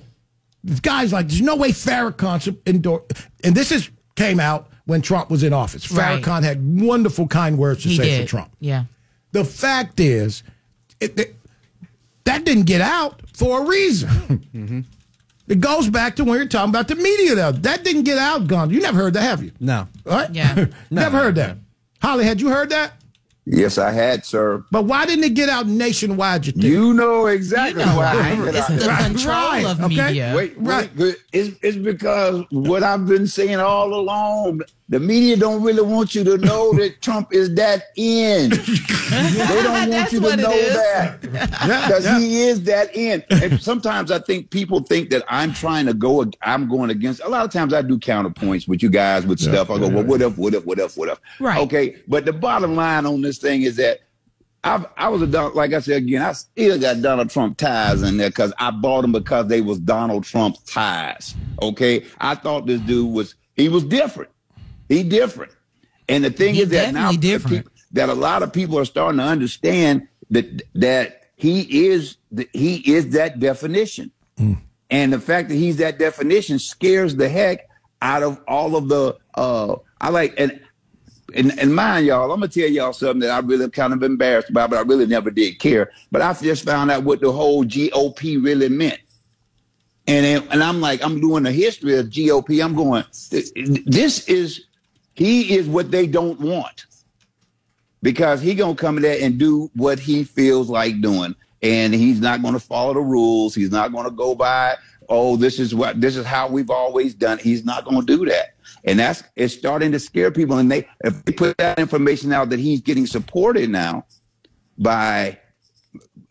this guy's like, there's no way Farrakhan should endorse. And this is came out when Trump was in office. Right. Farrakhan had wonderful, kind words to He say did. for Trump. Yeah. The fact is, it, it- that didn't get out for a reason. Mm-hmm. It goes back to when you're talking about the media. Though that didn't get out, Gun. You never heard that, have you? No. Right? Yeah. never heard that. Holly, had you heard that? Yes, I had, sir. But why didn't it get out nationwide? You think? You know exactly You know why. why. It's out. the control Right, of okay. media. Wait, right. It's, it's because what I've been saying all along. The media don't really want you to know that Trump is that in. they don't want you to know is. that because he is that in. And sometimes I think people think that I'm trying to go. I'm going against. A lot of times I do counterpoints with you guys with stuff. I go, well, what if, what if, what if, what if? Right. Okay. But the bottom line on this thing is that I I was a Don- like I said again. I still got Donald Trump ties in there because I bought them because they was Donald Trump ties. Okay, I thought this dude was he was different. He different. And the thing He is that now definitely different. peop- that a lot of people are starting to understand that that he is the, he is that definition. And the fact that he's that definition scares the heck out of all of the uh I like and and, and mind y'all, I'm gonna tell y'all something that I really kind of embarrassed about, but I really never did care. But I just found out what the whole GOP really meant. And and I'm like, I'm doing the history of GOP. I'm going, this is he is what they don't want because he gonna come in there and do what he feels like doing, and he's not gonna follow the rules. He's not gonna go by, oh, this is what this is how we've always done. He's not gonna do that, and that's it's starting to scare people. And they if they put that information out that he's getting supported now by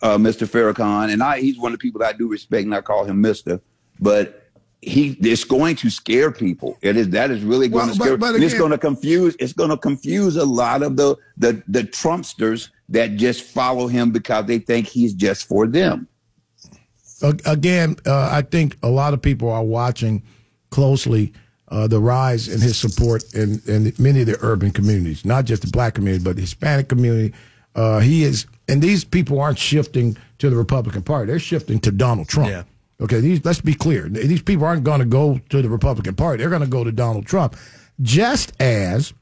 uh, Mr. Farrakhan, and I he's one of the people I do respect, and I call him Mister, but. He it's going to scare people. It is that is really going Well, to scare. but and it's going to confuse. It's going to confuse a lot of the the the Trumpsters that just follow him because they think he's just for them. Again, uh, I think a lot of people are watching closely uh, the rise in his support in, in many of the urban communities, not just the black community, but the Hispanic community. Uh, he is, and these people aren't shifting to the Republican Party; they're shifting to Donald Trump. Yeah. Okay, these, let's be clear. These people aren't going to go to the Republican Party; they're going to go to Donald Trump. Just as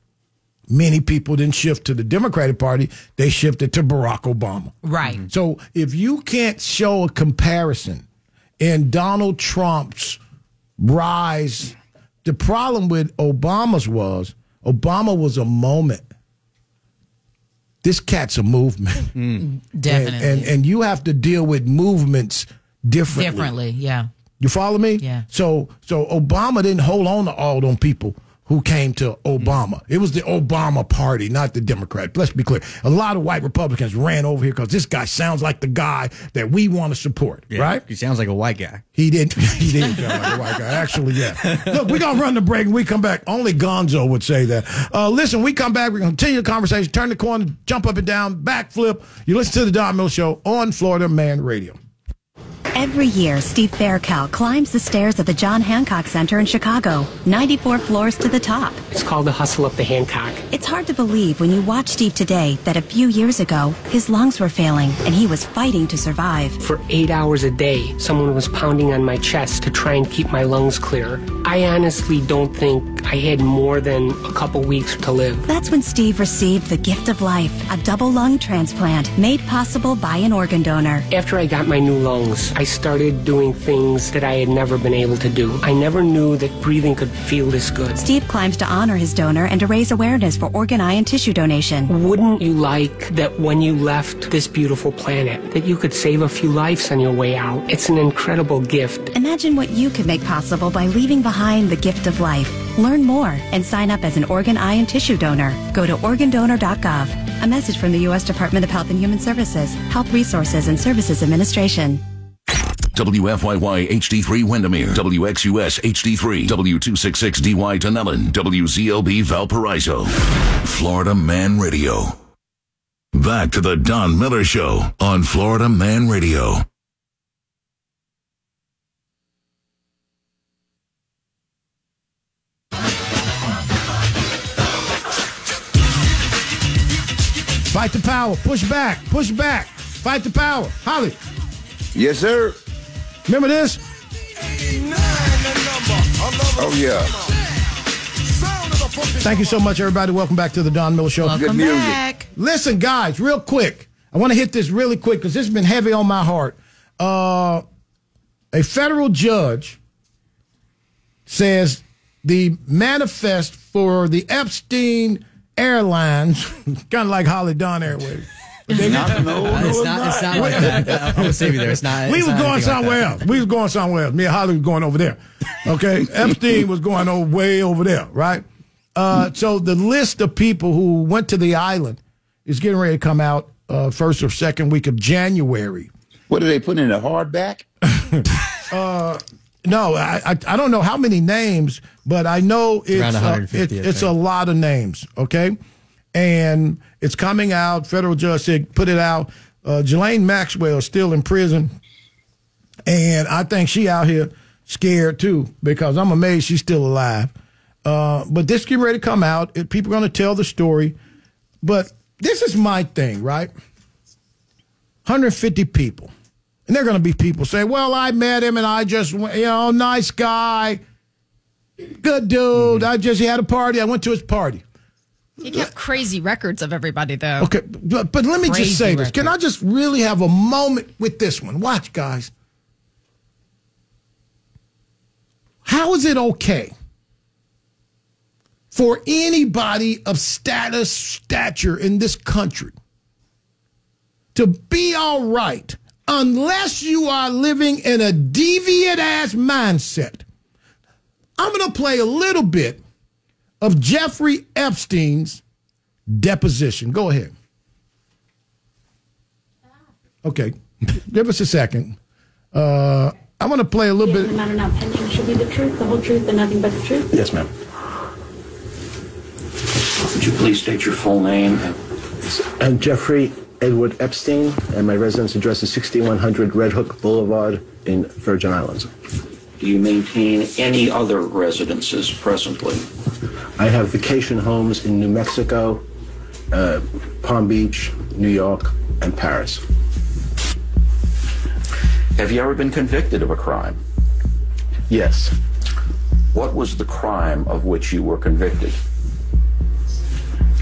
many people didn't shift to the Democratic Party, they shifted to Barack Obama. Right. So if you can't show a comparison in Donald Trump's rise, the problem with Obama's was Obama was a moment. This cat's a movement. Definitely. And, and and you have to deal with movements differently. Differently, yeah. You follow me? Yeah. So so Obama didn't hold on to all them people who came to Obama. It was the Obama party, not the Democrat. Let's be clear. A lot of white Republicans ran over here because this guy sounds like the guy that we want to support, Yeah, right? He sounds like a white guy. He didn't. He didn't sound like a white guy. Actually, yeah. Look, we're gonna run the break and we come back. Only Gonzo would say that. Uh, listen, we come back. We're gonna continue the conversation. Turn the corner, jump up and down, backflip. You listen to the Don Mill Show on Florida Man Radio. Every year, Steve Faircal climbs the stairs at the John Hancock Center in Chicago, 94 floors to the top. It's called the hustle up the Hancock. It's hard to believe when you watch Steve today that a few years ago, his lungs were failing and he was fighting to survive. For eight hours a day, someone was pounding on my chest to try and keep my lungs clear. I honestly don't think I had more than a couple weeks to live. That's when Steve received the gift of life, a double lung transplant made possible by an organ donor. After I got my new lungs, I started doing things that I had never been able to do. I never knew that breathing could feel this good. Steve climbs to honor his donor and to raise awareness for organ, eye, and tissue donation. Wouldn't you like that when you left this beautiful planet, that you could save a few lives on your way out? It's an incredible gift. Imagine what you could make possible by leaving behind the gift of life. Learn more and sign up as an organ, eye, and tissue donor. Go to organdonor.gov. A message from the U.S. Department of Health and Human Services, Health Resources and Services Administration. WFYY HD3 Windermere, WXUS HD3, W266DY Dunnellon, WZLB Valparaiso, Florida Man Radio. Back to the Don Miller Show on Florida Man Radio. Fight the power. Push back. Push back. Fight the power. Holly. Yes, sir. Remember this? Oh yeah. Thank you so much, everybody. Welcome back to the Don Miller Show. Welcome Good music. back. Listen, guys, real quick. I want to hit this really quick because this has been heavy on my heart. Uh, a federal judge says the manifest for the Epstein Airlines, kind of like Holly Don Airways. They- Not, no, no, it's not. It's not like that. I'm gonna save you there. It's not. we it's was not going anything like somewhere else. We was going somewhere else. Me and Holly was going over there. Okay, Epstein was going over way over there, right? Uh, so the list of people who went to the island is getting ready to come out uh, first or second week of January. What are they putting in a hardback? Uh, no, I, I I don't know how many names, but I know it's uh, it- it's a lot of names. Okay, and it's coming out. Federal judge said put it out. Uh, Ghislaine Maxwell is still in prison, and I think she out here scared too because I'm amazed she's still alive. Uh, but this getting ready to come out. People are going to tell the story. But this is my thing, right? 150 people. And they're going to be people say, well, I met him and I just, you know, nice guy, good dude. I just, he had a party. I went to his party. He kept crazy records of everybody, though. Okay, but, but let me Crazy just say this. Can I just really have a moment with this one? Watch, guys. How is it okay for anybody of status, stature in this country to be all right unless you are living in a deviant ass mindset? I'm going to play a little bit of Jeffrey Epstein's deposition. Go ahead. Okay, give us a second. Uh, I want to play a little The bit. matter now pending should be the truth, the whole truth, and nothing but the truth. Yes, ma'am. Would you please state your full name? I'm Jeffrey Edward Epstein, and my residence address is 6100 Red Hook Boulevard in Virgin Islands. Do you maintain any other residences presently? I have vacation homes in New Mexico, uh, Palm Beach, New York, and Paris. Have you ever been convicted of a crime? Yes. What was the crime of which you were convicted?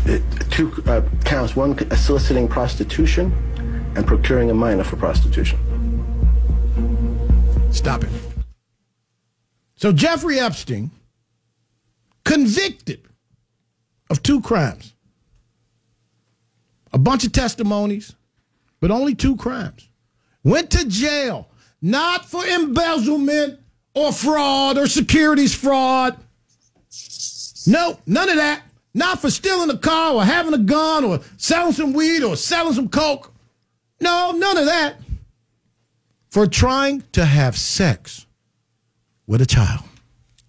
It, two uh, counts one uh, soliciting prostitution and procuring a minor for prostitution. Stop it. So Jeffrey Epstein, convicted of two crimes, a bunch of testimonies, but only two crimes, went to jail not for embezzlement or fraud or securities fraud. No, none of that. Not for stealing a car or having a gun or selling some weed or selling some coke. No, none of that. For trying to have sex with a child.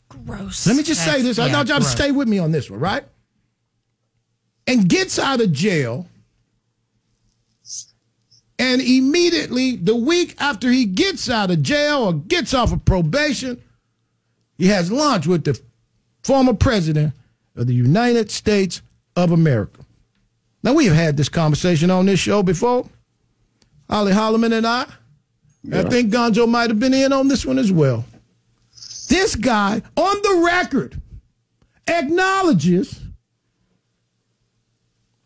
Gross. Let me just say That's- this. I yeah, want y'all to stay with me on this one, right? And gets out of jail. And immediately, the week after he gets out of jail or gets off of probation, he has lunch with the former president of the United States of America. Now, we have had this conversation on this show before. Holly Holloman and I. I think Gonzo might have been in on this one as well. This guy, on the record, acknowledges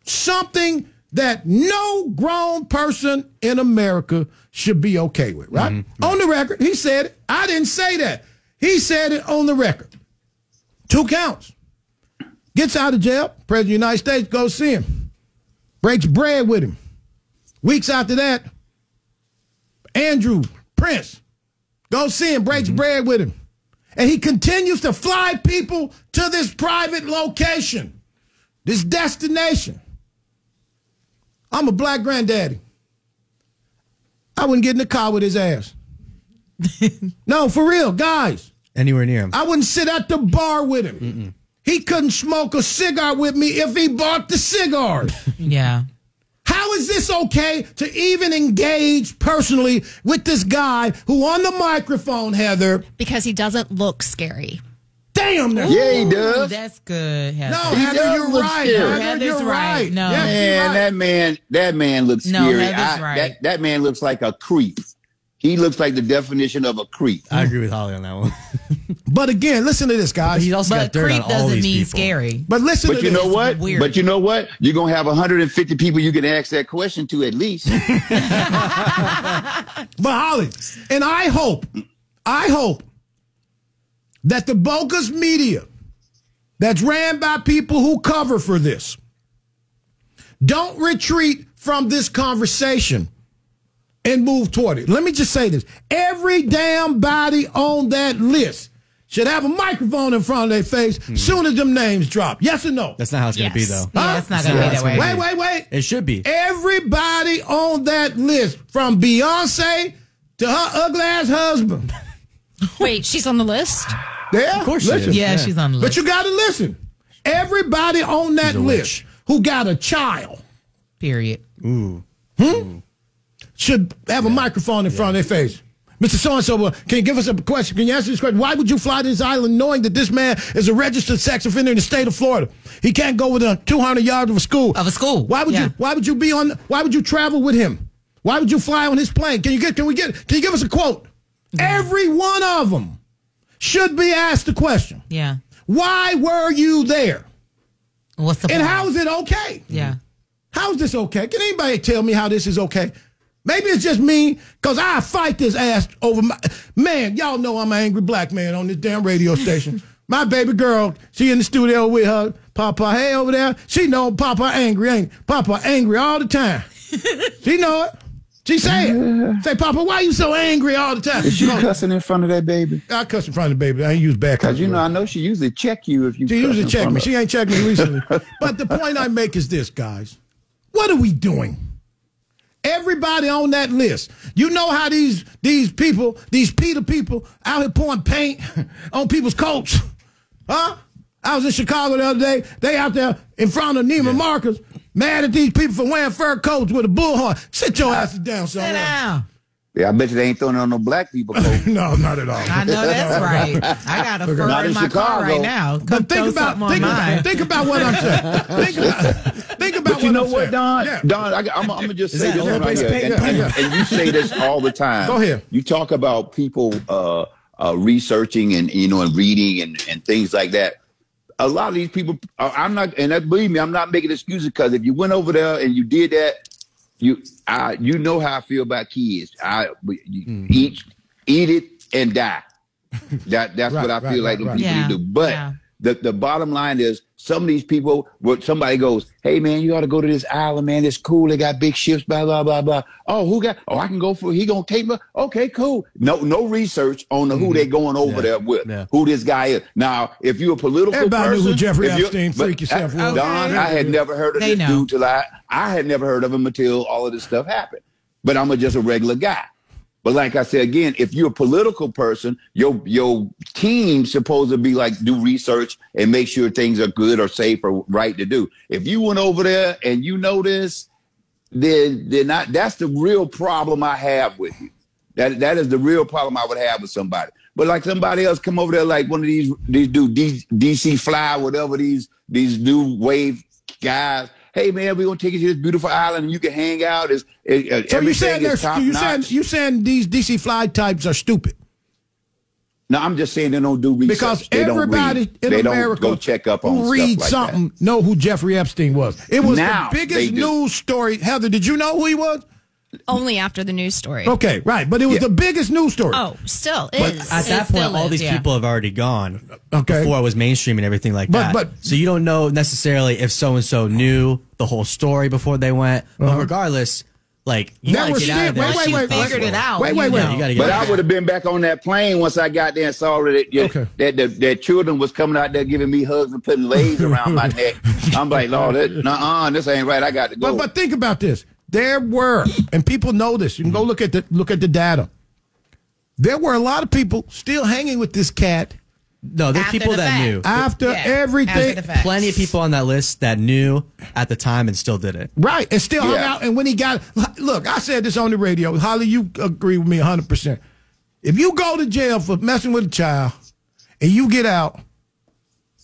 something that no grown person in America should be okay with, right? Mm-hmm. On the record, he said it. I didn't say that. He said it on the record. Two counts. Gets out of jail, President of the United States goes see him, breaks bread with him. Weeks after that, Andrew Prince goes see him, breaks mm-hmm. bread with him. And he continues to fly people to this private location, this destination. I'm a black granddaddy. I wouldn't get in the car with his ass. no, for real, guys. Anywhere near him. I wouldn't sit at the bar with him. He couldn't smoke a cigar with me if he bought the cigars. Yeah. How is this okay to even engage personally with this guy who on the microphone, Heather? Because he doesn't look scary. Damn, that's Yeah, he does. That's good. Heather. No, He Heather, you're right. scary. Heather, Heather's you're right. right. No. Yes, Man, right. that man, that man looks No, scary. Heather's I- right. That, that man looks like a creep. He looks like the definition of a creep. I agree with Holly on that one. But again, listen to this, guys. He's also But got dirt creep on all doesn't these mean people. scary. But listen to this. But to you this. know what? weird. But you know what? You're gonna have 150 people you can ask that question to at least. But Holly, and I hope, I hope that the bogus media that's ran by people who cover for this don't retreat from this conversation and move toward it. Let me just say this. Every damn body on that list should have a microphone in front of their face soon as them names drop. Yes or no? That's not how it's going to be, Yes. though. Yeah, it's not going to be that way. Wait, wait, wait. It should be. Everybody on that list, from Beyonce to her ugly ass husband. Wait, she's on the list? Yeah, Of course she listen. is. Yeah, Yeah. she's on the list. But you got to listen. Everybody on that list witch. who got a child Period. Ooh. hmm, should have a microphone in front of their face. Mr. So and so, uh, can you give us a question? Can you answer this question? Why would you fly to this island knowing that this man is a registered sex offender in the state of Florida? He can't go within 200 yards of a school. Of a school. Why would Yeah. you? Why would you be on? Why would you travel with him? Why would you fly on his plane? Can you get? Can we get? Can you give us a quote? Every one of them should be asked the question. Yeah. Why were you there? What's the And point? how is it okay? Yeah. How is this okay? Can anybody tell me how this is okay? Maybe it's just me, because I fight this ass over my. Man, y'all know I'm an angry black man on this damn radio station. my baby girl, she in the studio with her Papa. Hey, over there. She know Papa angry, ain't Papa angry all the time. she know it. She say it. Say, Papa, why you so angry all the time? Is she No, cussing in front of that baby? I cuss in front of the baby. I ain't use bad Because you know. I know she usually check you if you. She usually check me. She ain't checked me recently. but the point I make is this, guys. What are we doing? Everybody on that list. You know how these these people, these PETA people, out here pouring paint on people's coats. Huh? I was in Chicago the other day. They out there in front of Neiman Marcus, mad at these people for wearing fur coats with a bullhorn. Sit your asses down somewhere. Sit down. Yeah, I bet you they ain't throwing on no black people. coat. no, not at all. I know that's right. I got a fur Not in in my car right now. Come But think about something think, about think about what I'm saying. Think about think about But you what know I'm what, saying. Don? Yeah. Don, I, I'm, I'm gonna just say this right here, and, and- and you say this all the time. Go ahead. You talk about people uh, uh, researching and you know and reading and, and things like that. A lot of these people, uh, I'm not, and that, believe me, I'm not making excuses because if you went over there and you did that, you, I, you know how I feel about kids. I you Mm-hmm. eat, eat it and die. That that's Right, what I right, feel like right, the right. people Yeah, do. But yeah. The the bottom line is some of these people where somebody goes, Hey man, you ought to go to this island, man. It's cool. They got big ships, blah, blah, blah, blah. Oh, who got oh I can go for he gonna take me. Okay, cool. No, no research on the, who they going over there with, Yeah. who this guy is. Now, if you're a political Everybody knew who Jeffrey if you- Epstein, but, freak yourself, uh. Don, I had never heard of They this know. dude till I I had never heard of him until all of this stuff happened. But I'm a, just a regular guy. But like I said again, if you're a political person, your your team's supposed to be like do research and make sure things are good or safe or right to do. If you went over there and you know this, then then not that's the real problem I have with you. That that is the real problem I would have with somebody. But like somebody else come over there, like one of these these do DC Fly, whatever these these new wave guys. Hey man, we're gonna take you to this beautiful island and you can hang out. Is uh, So you saying everything is there's top you saying you saying these DC fly types are stupid No, I'm just saying they don't do research. because they don't everybody read. in they America don't go check up on who read like something know who Jeffrey Epstein was. It was Now the biggest news story. Heather, did you know who he was? Only after the news story. Okay, right, but it was Yeah. the biggest news story. Oh, still But is. at It that point, all is, these yeah. people have already gone. Okay. Before it was mainstream and everything like But- that. but- so you don't know necessarily if so and so knew the whole story before they went. But Uh-huh. regardless, like you That gotta was get out of there. wait, wait, wait, figured wait. it out, Wait, you wait, wait. know. You gotta that. get But out I would have been back on that plane once I got there and saw that that, Okay. that, that, that children was coming out there giving me hugs and putting legs around my neck. I'm like, Lord, that, uh this ain't right. I got to go. But but think about this. There were, and people know this. You can go look at the look at the data. There were a lot of people still hanging with this cat No, there's After people the that fact. knew. after Yeah, after everything. the fact. Plenty of people on that list that knew at the time and still did it. Right, and still hung Yeah. out. And when he got, look, I said this on the radio. Holly, you agree with me 100%. If you go to jail for messing with a child and you get out,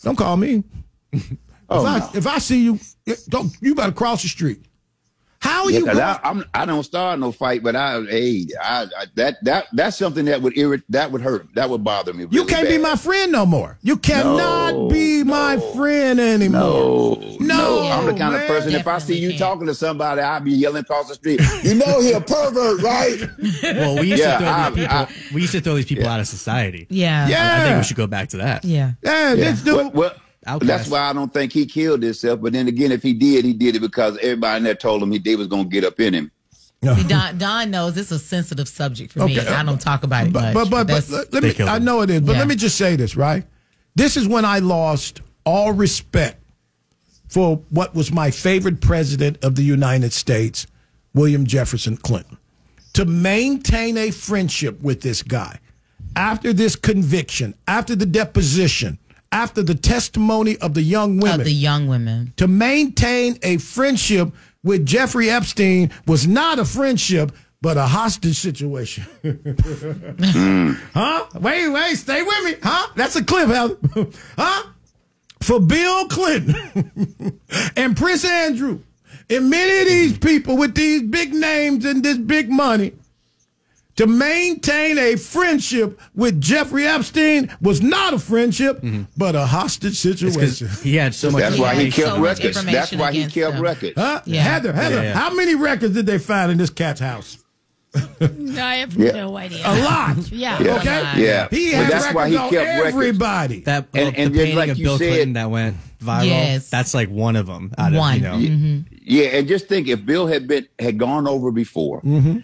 don't call me. Oh, if, I, no. if I see you, don't you better cross the street. How are Yeah, you 'cause going? I, I'm, I don't start no fight, but I, hey, I, I, that that that's something that would irrit, that would hurt, that would bother me. you can't be my friend no more. You cannot No, be my friend anymore. No, No, I'm the kind man. of person. If I see you Definitely talking to somebody, I'll be yelling across the street. You know he a pervert, right? Well, we used Yeah, to throw I- these people. I- we used to throw these people out of society. Yeah. I- I, think we should go back to that. Yeah. Yeah, Yeah. this dude. Well, well, Outcast. that's why I don't think he killed himself. But then again, if he did, he did it because everybody in there told him he they was gonna get up in him. See, Don, Don knows it's a sensitive subject for me. I don't talk about it but, much. but, but, but let let me, I know it is, but Yeah. let me just say this, right? This is when I lost all respect for what was my favorite president of the United States, William Jefferson Clinton. To maintain a friendship with this guy after this conviction, after the deposition, after the testimony of the young women. Of the young women. To maintain a friendship with Jeffrey Epstein was not a friendship, but a hostage situation. Huh? Wait, wait, stay with me. Huh? That's a clip, huh? For Bill Clinton and Prince Andrew and many of these people with these big names and this big money to maintain a friendship with Jeffrey Epstein was not a friendship, but a hostage situation. He had so much. That's why he kept so much records. That's why he kept him. records. Huh? Yeah. Heather, Heather, Yeah, yeah. how many records did they find in this cat's house? I have Yeah. no idea. A lot. Yeah. Yeah. Okay? Yeah. He But had that's records why he on kept records. everybody. That And- and the just painting like of you Bill said- Clinton that went viral. Yes. That's like one of them. Out One. Of, you know, Mhm. Yeah, and just think if Bill had been had gone over before, Mm-hmm.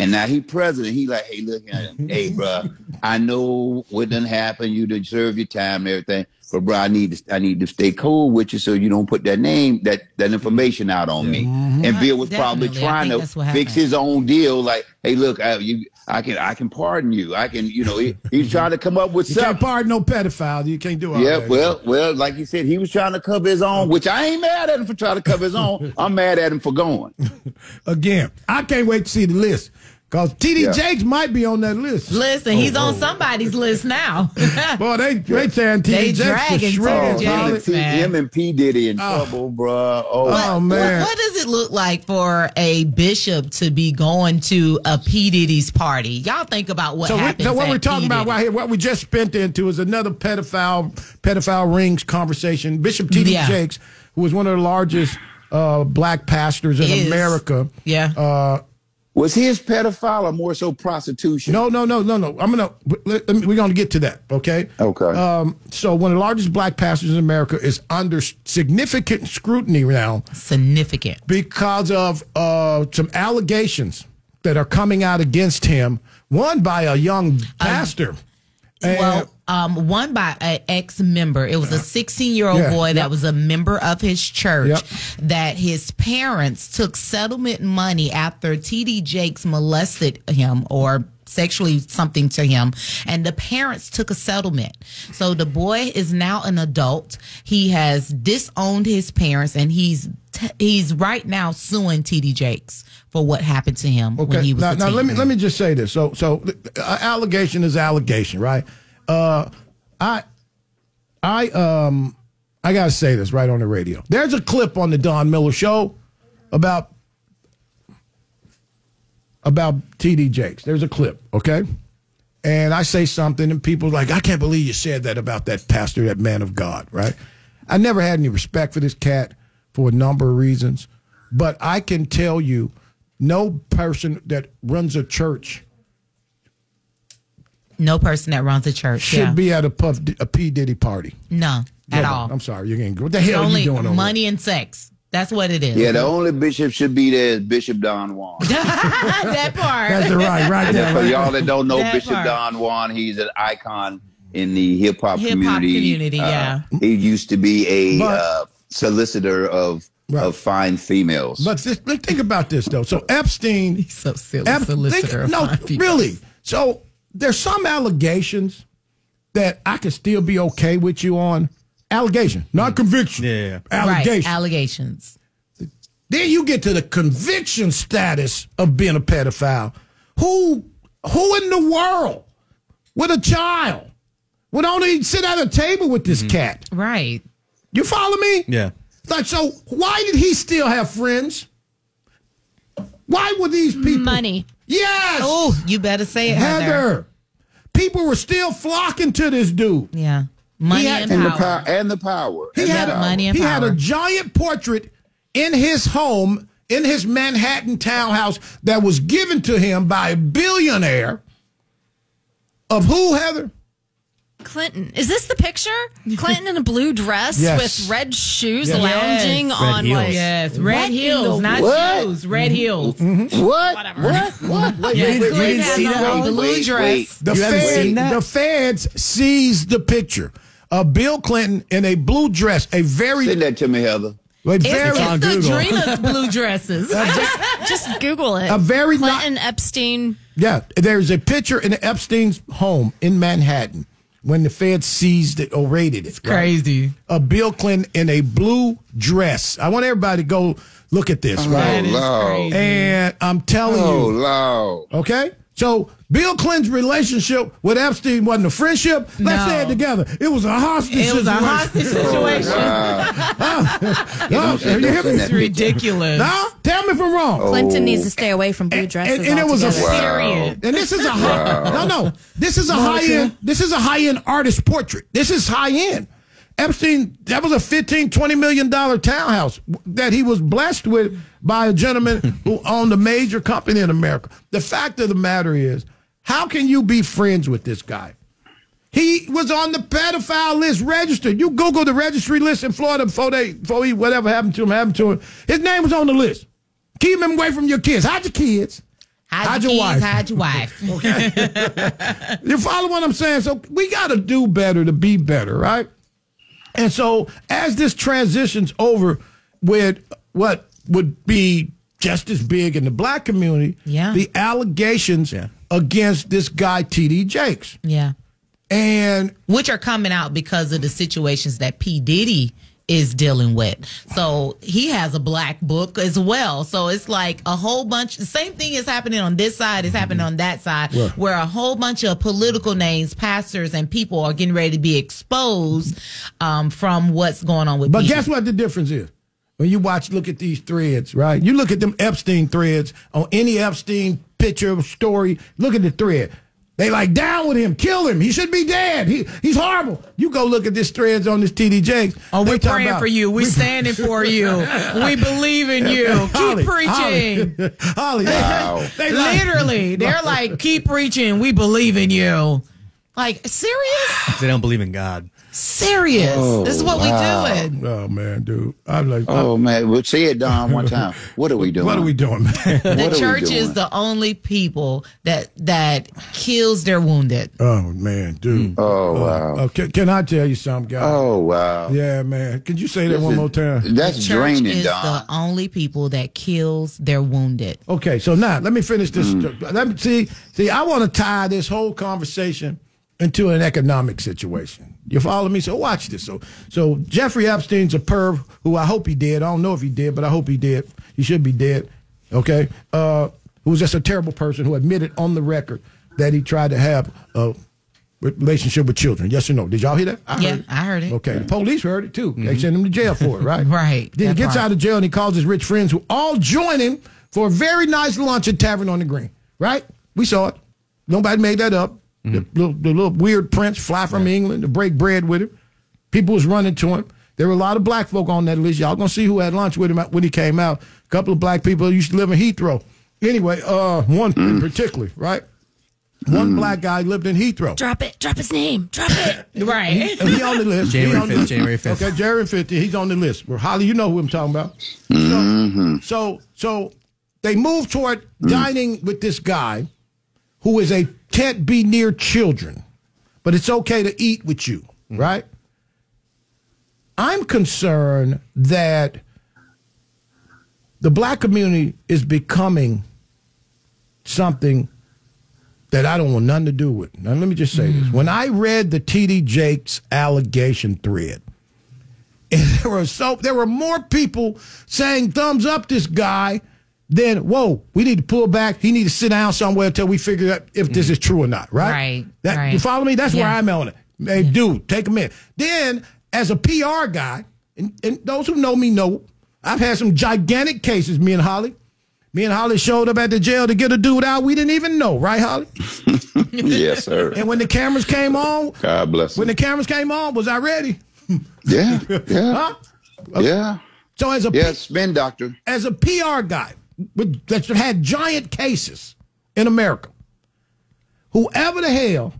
And now he president, he like, hey, look, uh, hey, bro, I know what done happened. You done served your time and everything, but bro, I need to, I need to stay cool with you so you don't put that name, that that information out on me. Mm-hmm. And Bill was probably Definitely. I trying to fix his own deal. Like, hey, look, I, you, I can, I can pardon you. I can, you know, he, he's trying to come up with something. You can't pardon no pedophile. You can't do all Yeah, that. well, well, like you said, he was trying to cover his own, which I ain't mad at him for trying to cover his own. I'm mad at him for going. Again, I can't wait to see the list because TD Yeah. Jakes might be on that list. Listen, he's on somebody's list now. Boy, they they saying TD Jakes to dragging shred. TD him, Jakes, and P, man. him and P Diddy in Oh. trouble, bro. Oh, Oh, man. What, does it look like for a bishop to be going to a P. Diddy's party? Y'all think about what so, We, so what at we're talking P. about right here, what we just spent into is another pedophile pedophile rings conversation. Bishop T.D. Yeah. Jakes, who was one of the largest uh, black pastors in Is. America. Yeah. Uh, was his pedophile or more so prostitution? no, no, no, no, no. I'm gonna let- let me- we're gonna get to that. Okay. Okay. Um, so one of the largest black pastors in America is under significant scrutiny now Significant. because of uh, some allegations that are coming out against him. One by a young pastor. And- Well, um, one by an ex member. It was a 16 year old Yeah, boy that was a member of his church Yep. that his parents took settlement money after TD Jakes molested him or sexually something to him and the parents took a settlement. So the boy is now an adult. He has disowned his parents and he's t- he's right now suing TD Jakes for what happened to him when he was now, now let me let me just say this. So so uh, allegation is allegation, right? Uh, I I um I gotta say this right on the radio. There's a clip on the Don Miller show about about TD Jakes. There's a clip, okay? And I say something, and people like, I can't believe you said that about that pastor, that man of God, right? I never had any respect for this cat for a number of reasons, but I can tell you, no person that runs a church no person that runs a church should yeah. be at a Puff a P Diddy party. no at No, all. I'm sorry, you're getting what the It's hell are you doing over money and sex. That's what it is. Yeah, the only bishop should be there is Bishop Don Juan. that part. That's the right, right there. For y'all that don't know That Bishop part. Don Juan, he's an icon in the hip hop Hip-hop community. community, yeah. He used to be a But- uh, solicitor of Right. of fine females. But this, let's think about this though. So Epstein, He's so silly. Ep- solicitor think- of no, fine people. really. So there's some allegations that I could still be okay with you on. Allegation, not mm. conviction. Yeah, yeah. Allegation. Right, allegations. then you get to the conviction status of being a pedophile. Who, who in the world with a child would only sit at a table with this mm-hmm. cat? Right. You follow me? Yeah. Like, so why did he still have friends? Why were these people? Money. Yes. Oh, you better say it, Heather. Heather. People were still flocking to this dude. Yeah. Money had- and and the power. power and the power. He and had the a, power. money and he had a giant portrait in his home in his Manhattan townhouse that was given to him by a billionaire. Of who, Heather? Clinton. Is this the picture? Clinton in a blue dress Yes. with red shoes Yes. lounging Yes. on heels. like Yes, red What heels, not What? shoes. Red heels. Mm-hmm. What? Whatever. What? What? Wait, Yeah, wait, wait, Clinton wait, had see that? a wait, blue wait, dress. wait. The, You haven't seen that? the fans seized the picture of Bill Clinton in a blue dress, a very, Send that to me, Heather. a It's, very, it's on the Google. of blue dresses. Just Google it. A very not- Clinton Epstein. Yeah, there's a picture in Epstein's home in Manhattan when the Fed seized it or raided it. right? crazy. A Bill Clinton in a blue dress. I want everybody to go look at this. Oh, right? Lord. And I'm telling Oh, you. Lord. Okay? So Bill Clinton's relationship with Epstein wasn't a friendship. Let's No. say it together. It was a hostage It was a situation. hostage oh, situation. Oh, no, say you don't hear me? that. It's ridiculous. No, tell me if I'm wrong. Clinton needs oh. to stay away from blue And, dresses. and it was a altogether. Period. And this is a high, no, no. This is a high end. This is a high end artist portrait. This is high end. Epstein, that was a 15, 20 million dollar townhouse that he was blessed with by a gentleman who owned a major company in America. The fact of the matter is, how can you be friends with this guy? He was on the pedophile list registered. You Google the registry list in Florida before they, before he, whatever happened to him, happened to him. His name was on the list. Keep him away from your kids. Hide your kids. Hide, Hide your, your kids, wife. hide your wife. You follow what I'm saying? So we got to do better to be better, right? And so as this transitions over with what would be just as big in the black community, Yeah. the allegations against this guy TD Jakes. yeah. And Which are coming out because of the situations that P. Diddy is dealing with. So he has a black book as well. So it's like a whole bunch the same thing is happening on this side is happening on that side Right. where a whole bunch of political names, pastors and people are getting ready to be exposed um, from what's going on with But P. guess what the difference is? When you watch, look at these threads, right? You look at them Epstein threads on any Epstein picture, story, look at the thread. They like down with him, kill him. He should be dead. He he's horrible. You go look at this threads on this TD Jakes. Oh, we're praying about- for you. We're standing for you. We believe in you. Keep preaching. Holly, Holly, they- uh, Wow. they like- Literally, they're like, keep preaching. We believe in you. Like, serious? They don't believe in God. Serious. Oh, this is what wow. we doing. Oh man, dude. I'm like, Oh, man. Well, say it, Don, one time. What are we doing? what are we doing, man? What The we church is the only people that that kills their wounded. oh man, dude. Oh, wow. Uh, can, can I tell you something, guys? Oh, wow. Yeah, man. Could you say that This one is- more time? That's Church draining, is Don. the only people that kills their wounded. Okay, so now let me finish this. Mm. Let me see. See, I want to tie this whole conversation into an economic situation. You follow me? So watch this. So, so Jeffrey Epstein's a perv who I hope he did. I don't know if he did, but I hope he did. He should be dead. Okay, uh, who was just a terrible person who admitted on the record that he tried to have a relationship with children. Yes or no? Did y'all hear that? I yeah, heard it. I heard it. Okay, the police heard it too. They sent him to jail for it, right? Right, Then he gets part. out of jail and he calls his rich friends who all join him for a very nice lunch at Tavern on the Green. Right? We saw it. Nobody made that up. The, little, the little weird prince fly from England to break bread with him. People was running to him. There were a lot of black folk on that list. Y'all gonna see who had lunch with him when he came out. A couple of black people used to live in Heathrow. Anyway, uh, one in particular, right? One black guy lived in Heathrow. Drop it. Drop his name. Drop it. Right. He, he on the list. January 5th. January 5th. Okay, January 5th. He's on the list. Well, Holly, you know who I'm talking about. Mm-hmm. So, so, so they move toward dining with this guy who is a can't be near children, but it's okay to eat with you, mm. right? I'm concerned that the black community is becoming something that I don't want nothing to do with. Now, let me just say this. Mm. When I read the TD Jakes allegation thread, and there were so there were more people saying thumbs up this guy than whoa, we need to pull back. He need to sit down somewhere until we figure out if this is true or not. Right? Right, That, right. You follow me? That's where I'm on it. Hey, dude, take a minute. Then, as a PR guy, and, and those who know me know, I've had some gigantic cases. Me and Holly. Me and Holly showed up at the jail to get a dude out we didn't even know, right, Holly? yes, sir. And when the cameras came on, God bless when him. the cameras came on, was I ready? Yeah, yeah, Huh? yeah. So as a Yeah, spin doctor. as a PR guy with, that's had giant cases in America, whoever the hell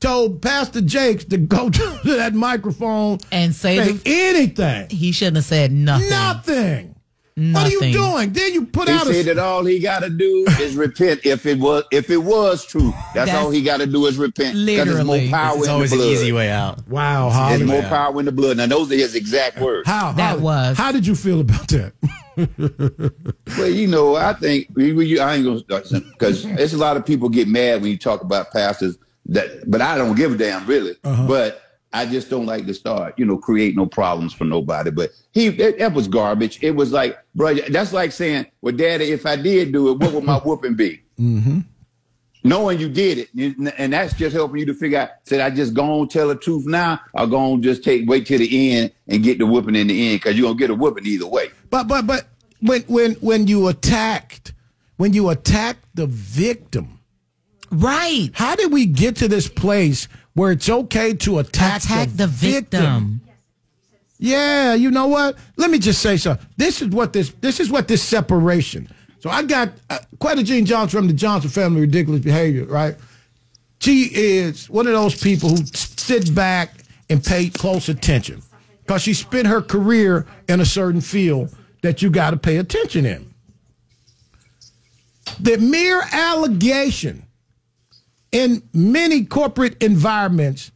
told Pastor Jakes to go to that microphone And say say the, anything, he shouldn't have said nothing. nothing. What are you doing? Then you put He out said a that all he got to do is repent. If it was, if it was true, that's, That's all he got to do is repent. 'Cause there's literally- more power It's in the always an easy way out. wow. There's more Yeah. power in the blood. Now those are his exact words. How That was. How did you feel about that? Well, you know, I think we, we, I ain't gonna uh, because there's a lot of people get mad when you talk about pastors that, but I don't give a damn really. Uh-huh. But I just don't like to start, you know, create no problems for nobody. But he, that, that was garbage. It was like, bro, that's like saying, well, daddy, if I did do it, what would my whooping be? Mm-hmm. Knowing you did it, and- and that's just helping you to figure out. Said I just go on tell the truth now, or go on just take wait till the end and get the whooping in the end because you're gonna get a whooping either way. But but but when when when you attacked when you attacked the victim, right? How did we get to this place where it's okay to attack, Attack the victim. Yeah, you know what? Let me just say something. This is what this this is what this separation. So I got uh, Quetta Jean Johnson from the Johnson family, ridiculous behavior, right? She is one of those people who sit back and pay close attention because she spent her career in a certain field that you got to pay attention in. The mere allegation in many corporate environments,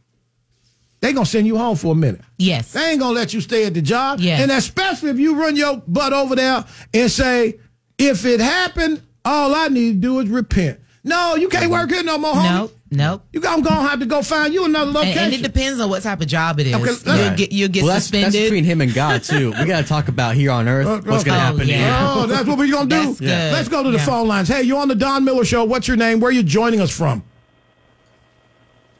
they gonna send you home for a minute. Yes. They ain't gonna let you stay at the job. Yes. And especially if you run your butt over there and say, if it happened, all I need to do is repent. No, you can't work here no more, homie. Nope. Nope. You gonna have to go find you another location. and it depends on what type of job it is. Okay, you'll let's- get you'll get well, that's, suspended. that's between him and God too. We got to talk about here on Earth what's going to Oh, happen yeah. here. Oh, that's what we're gonna do. That's. Let's go to the Yeah. phone lines. Hey, you're on the Don Miller Show? What's your name? Where are you joining us from?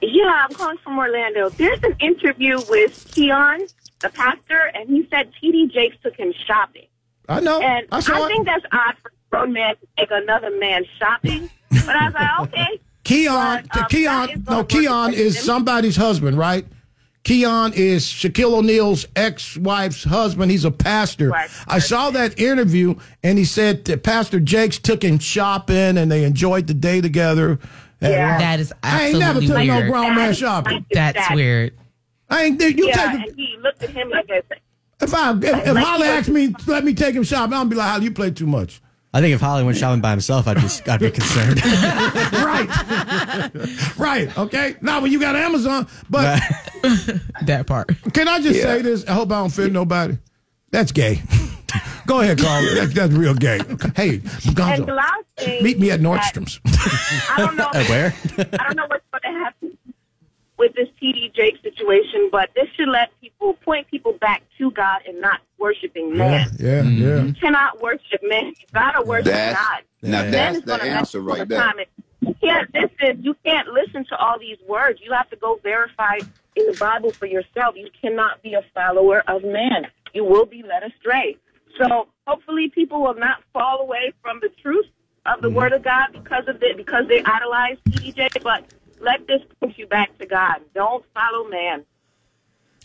Yeah, I'm calling from Orlando. There's an interview with Keion, the pastor, and he said T.D. Jakes took him shopping. I know. And I I, think that's odd for a grown man to take another man shopping. But I was like, okay. Keion, But, um, Keion, no, Keion is somebody's husband, right? Keion is Shaquille O'Neal's ex-wife's husband. He's a pastor. I saw that interview, and he said that Pastor Jakes took him shopping, and they enjoyed the day together. And, Yeah. That is I ain't never absolutely took no grown man That is shopping. That's that. weird. I ain't. there. You yeah, take. and he looked at him like a, If I if, if Like Holly asked me, let me take him shopping, I'll be like, Holly, you play too much. I think if Holly went shopping by himself, I'd be I'd be concerned. right. right. Okay. Now when you got Amazon, but that part. Can I just Yeah. say this? I hope I don't offend nobody. That's gay. Go ahead, Carl. That, that's real gay. Okay. Hey, and the Gonzo, last thing meet me at is that Nordstrom's. I don't know. Where? I don't know what's going to happen with this TD Jake situation, but this should let people point people back to God and not worshiping man. yeah, mm-hmm. yeah. You cannot worship man. You gotta worship That's- God. now Man that's is the answer right the there. time. And You can't listen. You can't listen to all these words. You have to go verify in the Bible for yourself. You cannot be a follower of man. You will be led astray. So hopefully, people will not fall away from the truth of Mm-hmm. the Word of God because of it, because they idolize TJ. But let this push you back to God. Don't follow man.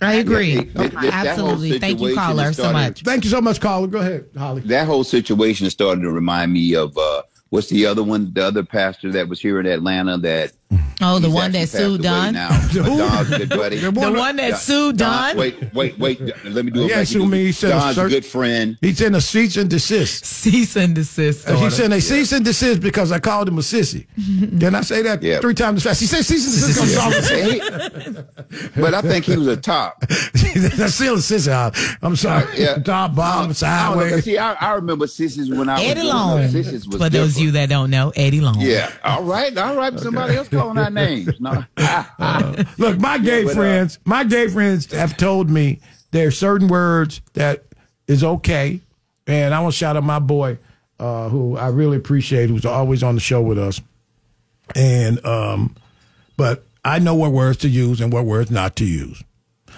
I agree. Yeah, it- it- that Absolutely. Thank you, caller, has so much. Thank you so much, caller. Go ahead, Holly. That whole situation is starting to remind me of uh, what's the other one? The other pastor that was here in Atlanta that Oh, the he's one that sued Don. Now. But Don's a good buddy. The The one that sued Don. Wait, wait, wait. Let me do it. He like ain't you sue me. He said Don's a good friend. He's in a cease and desist. Cease and desist. Uh, He order. said they cease and desist because I called him a sissy. Didn't I say that Yeah. three times as fast? He said cease and desist. comes off a Hey, but I think he was a top. That's still a sissy. I'm sorry. Yeah. Top, bottom, I don't know. See, I, I remember Sissy's when I Eddie was growing Long. up. Was For those of you that don't know, Eddie Long. Yeah. All right. All right. Somebody else calling our names. No. Look, my gay but, uh, friends, my gay friends have told me there are certain words that is okay, and I want to shout out my boy, uh, who I really appreciate, who's always on the show with us, and um, but I know what words to use and what words not to use.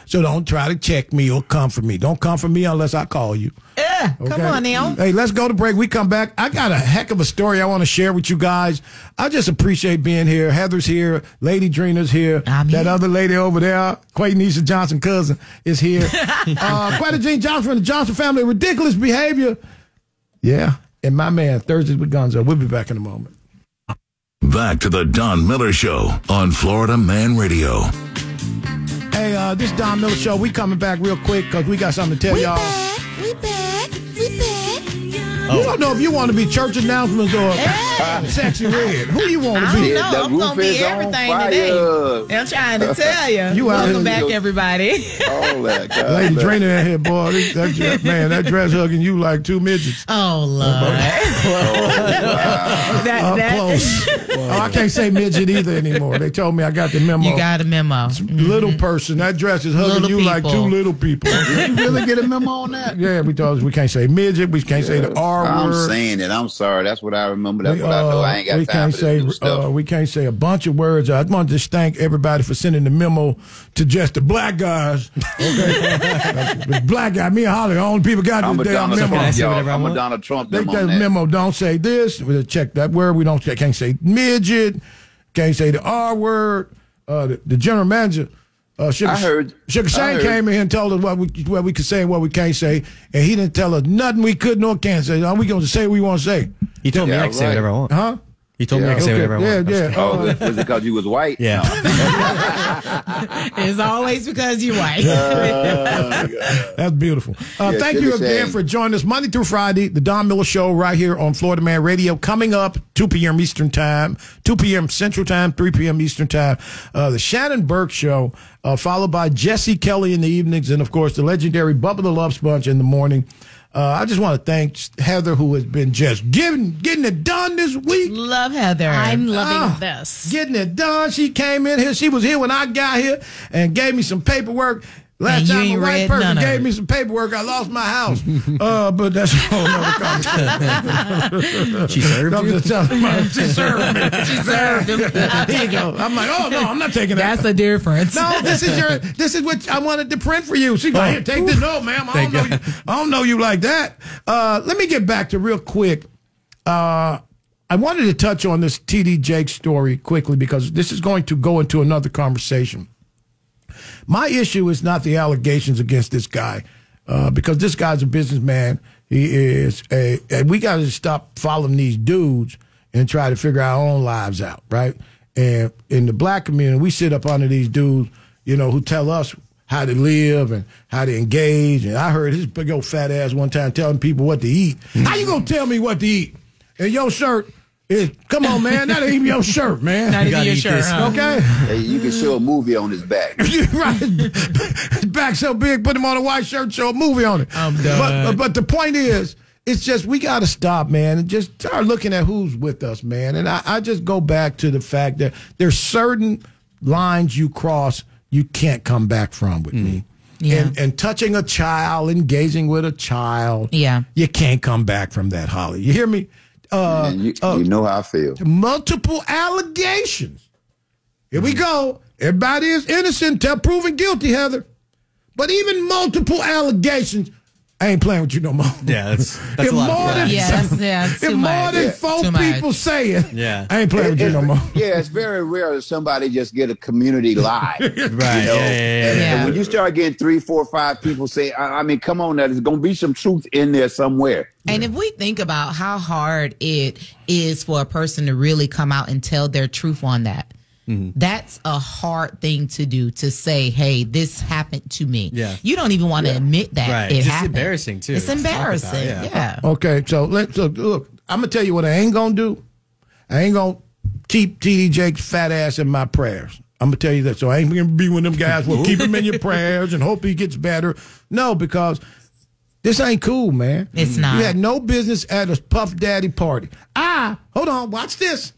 So don't try to check me or come for me. Don't come for me unless I call you. Yeah, come on now. Hey, let's go to break. We come back. I got a heck of a story I want to share with you guys. I just appreciate being here. Heather's here. Lady Dreena's here. I'm that here. other lady over there, Quaynisha Johnson cousin, is here. uh, Quetta Jean Johnson from the Johnson family. Ridiculous behavior. Yeah. And my man, Thursdays with Gonzo. We'll be back in a moment. Back to the Don Miller Show on Florida Man Radio. Hey, uh, this Don Miller Show. We coming back real quick because we got something to tell y'all. We back. We back. You don't know if you want to be church announcements or sexy red. Who you want to I be? don't know. the I'm gonna be everything today. I'm trying to tell you. You out Welcome here- back, everybody. All that. God Lady bless. Drina in here, boy. That, that, man, that dress hugging you like two midgets. Oh Lord. That- Up that- close. oh, I can't say midget either anymore. They told me I got the memo. You got a memo. Little mm-hmm. person. That dress is hugging Little you like two little people. Did you really get a memo on that? Yeah, we told us we can't say midget. We can't say the R I'm word. saying it. I'm sorry. That's what I remember. That's We, what I know. uh, I ain't got we time can't for say this new stuff. uh, we can't say a bunch of words. I want to just thank everybody for sending the memo to just the black guys. Okay, the black guy. Me and Holly, the only people got I'm this a damn Donald memo. Trump, y'all. I'm a Donald Trump They them got on that. memo. Don't say this. We check that word. We don't. Can't say midget. Can't say the R word. Uh, the, the general manager. Uh, Sugar, I heard- Sugar Shane heard- came in here and told us what we what we could say and what we can't say, and he didn't tell us nothing we could nor can't say. All we going to say what we want to say. He told me I could say whatever I want. Huh? He told me I could say okay. whatever I yeah, want. Yeah, Oh, Uh, was it because you was white? Yeah. It's always because you're white. That's beautiful. Uh, Yeah, thank you again Shane. for joining us Monday through Friday, the Don Miller Show right here on Florida Man Radio. Coming up 2 p.m. Eastern Time, 2 p.m. Central Time, 3 p.m. Eastern Time. Uh, the Shannon Burke Show, uh, followed by Jesse Kelly in the evenings, and of course the legendary Bubba the Love Sponge in the morning. Uh, I just want to thank Heather, who has been just getting getting it done this week. Love Heather. I'm loving Ah, this. Getting it done. She came in here. She was here when I got here and gave me some paperwork. Last time a white person gave me some paperwork, I lost my house. uh, but that's a whole nother conversation. She served I'm you? just telling you, she served me. She served him. Here you go. I'm like, oh no, I'm not taking that. That's the difference. No, this is your. This is what I wanted to print for you. She's like, here, take this. No, ma'am, I don't know. You, I don't know you like that. Uh, let me get back to real quick. Uh, I wanted to touch on this TD Jake story quickly because this is going to go into another conversation. My issue is not the allegations against this guy, uh, because this guy's a businessman. He is a, and we got to stop following these dudes and try to figure our own lives out, right? And in the black community, we sit up under these dudes, you know, who tell us how to live and how to engage. And I heard his big old fat ass one time telling people what to eat. How you gonna tell me what to eat? And your shirt is, come on, man, that ain't even your shirt, man. Not even gotta your eat shirt, this. huh? Okay. Hey, you can show a movie on his back. right. His back so big, put him on a white shirt, show a movie on it. I'm But, done. but the point is, it's just we got to stop, man, and just start looking at who's with us, man. And I, I just go back to the fact that there's certain lines you cross you can't come back from with me. Mm. Yeah. And, and touching a child, engaging with a child, Yeah. you can't come back from that, Holly. You hear me? Uh, you, uh, you know how I feel. multiple allegations. Here we go. Everybody is innocent until proven guilty, Heather. But even multiple allegations, I ain't playing with you no more. Yeah, that's that's a lot. more of than- flags. Yeah, that's, yeah, that's if too more much. than Yeah. four Too much. people say it, Yeah. I ain't playing with you no more. Yeah, it's very rare that somebody just get a community live. Right. You know? Yeah, yeah, yeah, And, yeah. and when you start getting three, four, five people say, I, I mean, come on, now, there's going to be some truth in there somewhere. And if we think about how hard it is for a person to really come out and tell their truth on that, Mm-hmm. that's a hard thing to do to say, hey, this happened to me. Yeah. You don't even want to admit that Right. it It's happened. embarrassing, too, It's to talk about, embarrassing. yeah. yeah. Okay, so let's look. look I'm gonna tell you what I ain't gonna do. I ain't gonna keep TD Jake's fat ass in my prayers. I'm gonna tell you that. So I ain't gonna be one of them guys. Well, keep him in your prayers and hope he gets better. No, because this ain't cool, man. It's not. You had no business at a Puff Daddy party. Ah, hold on, watch this.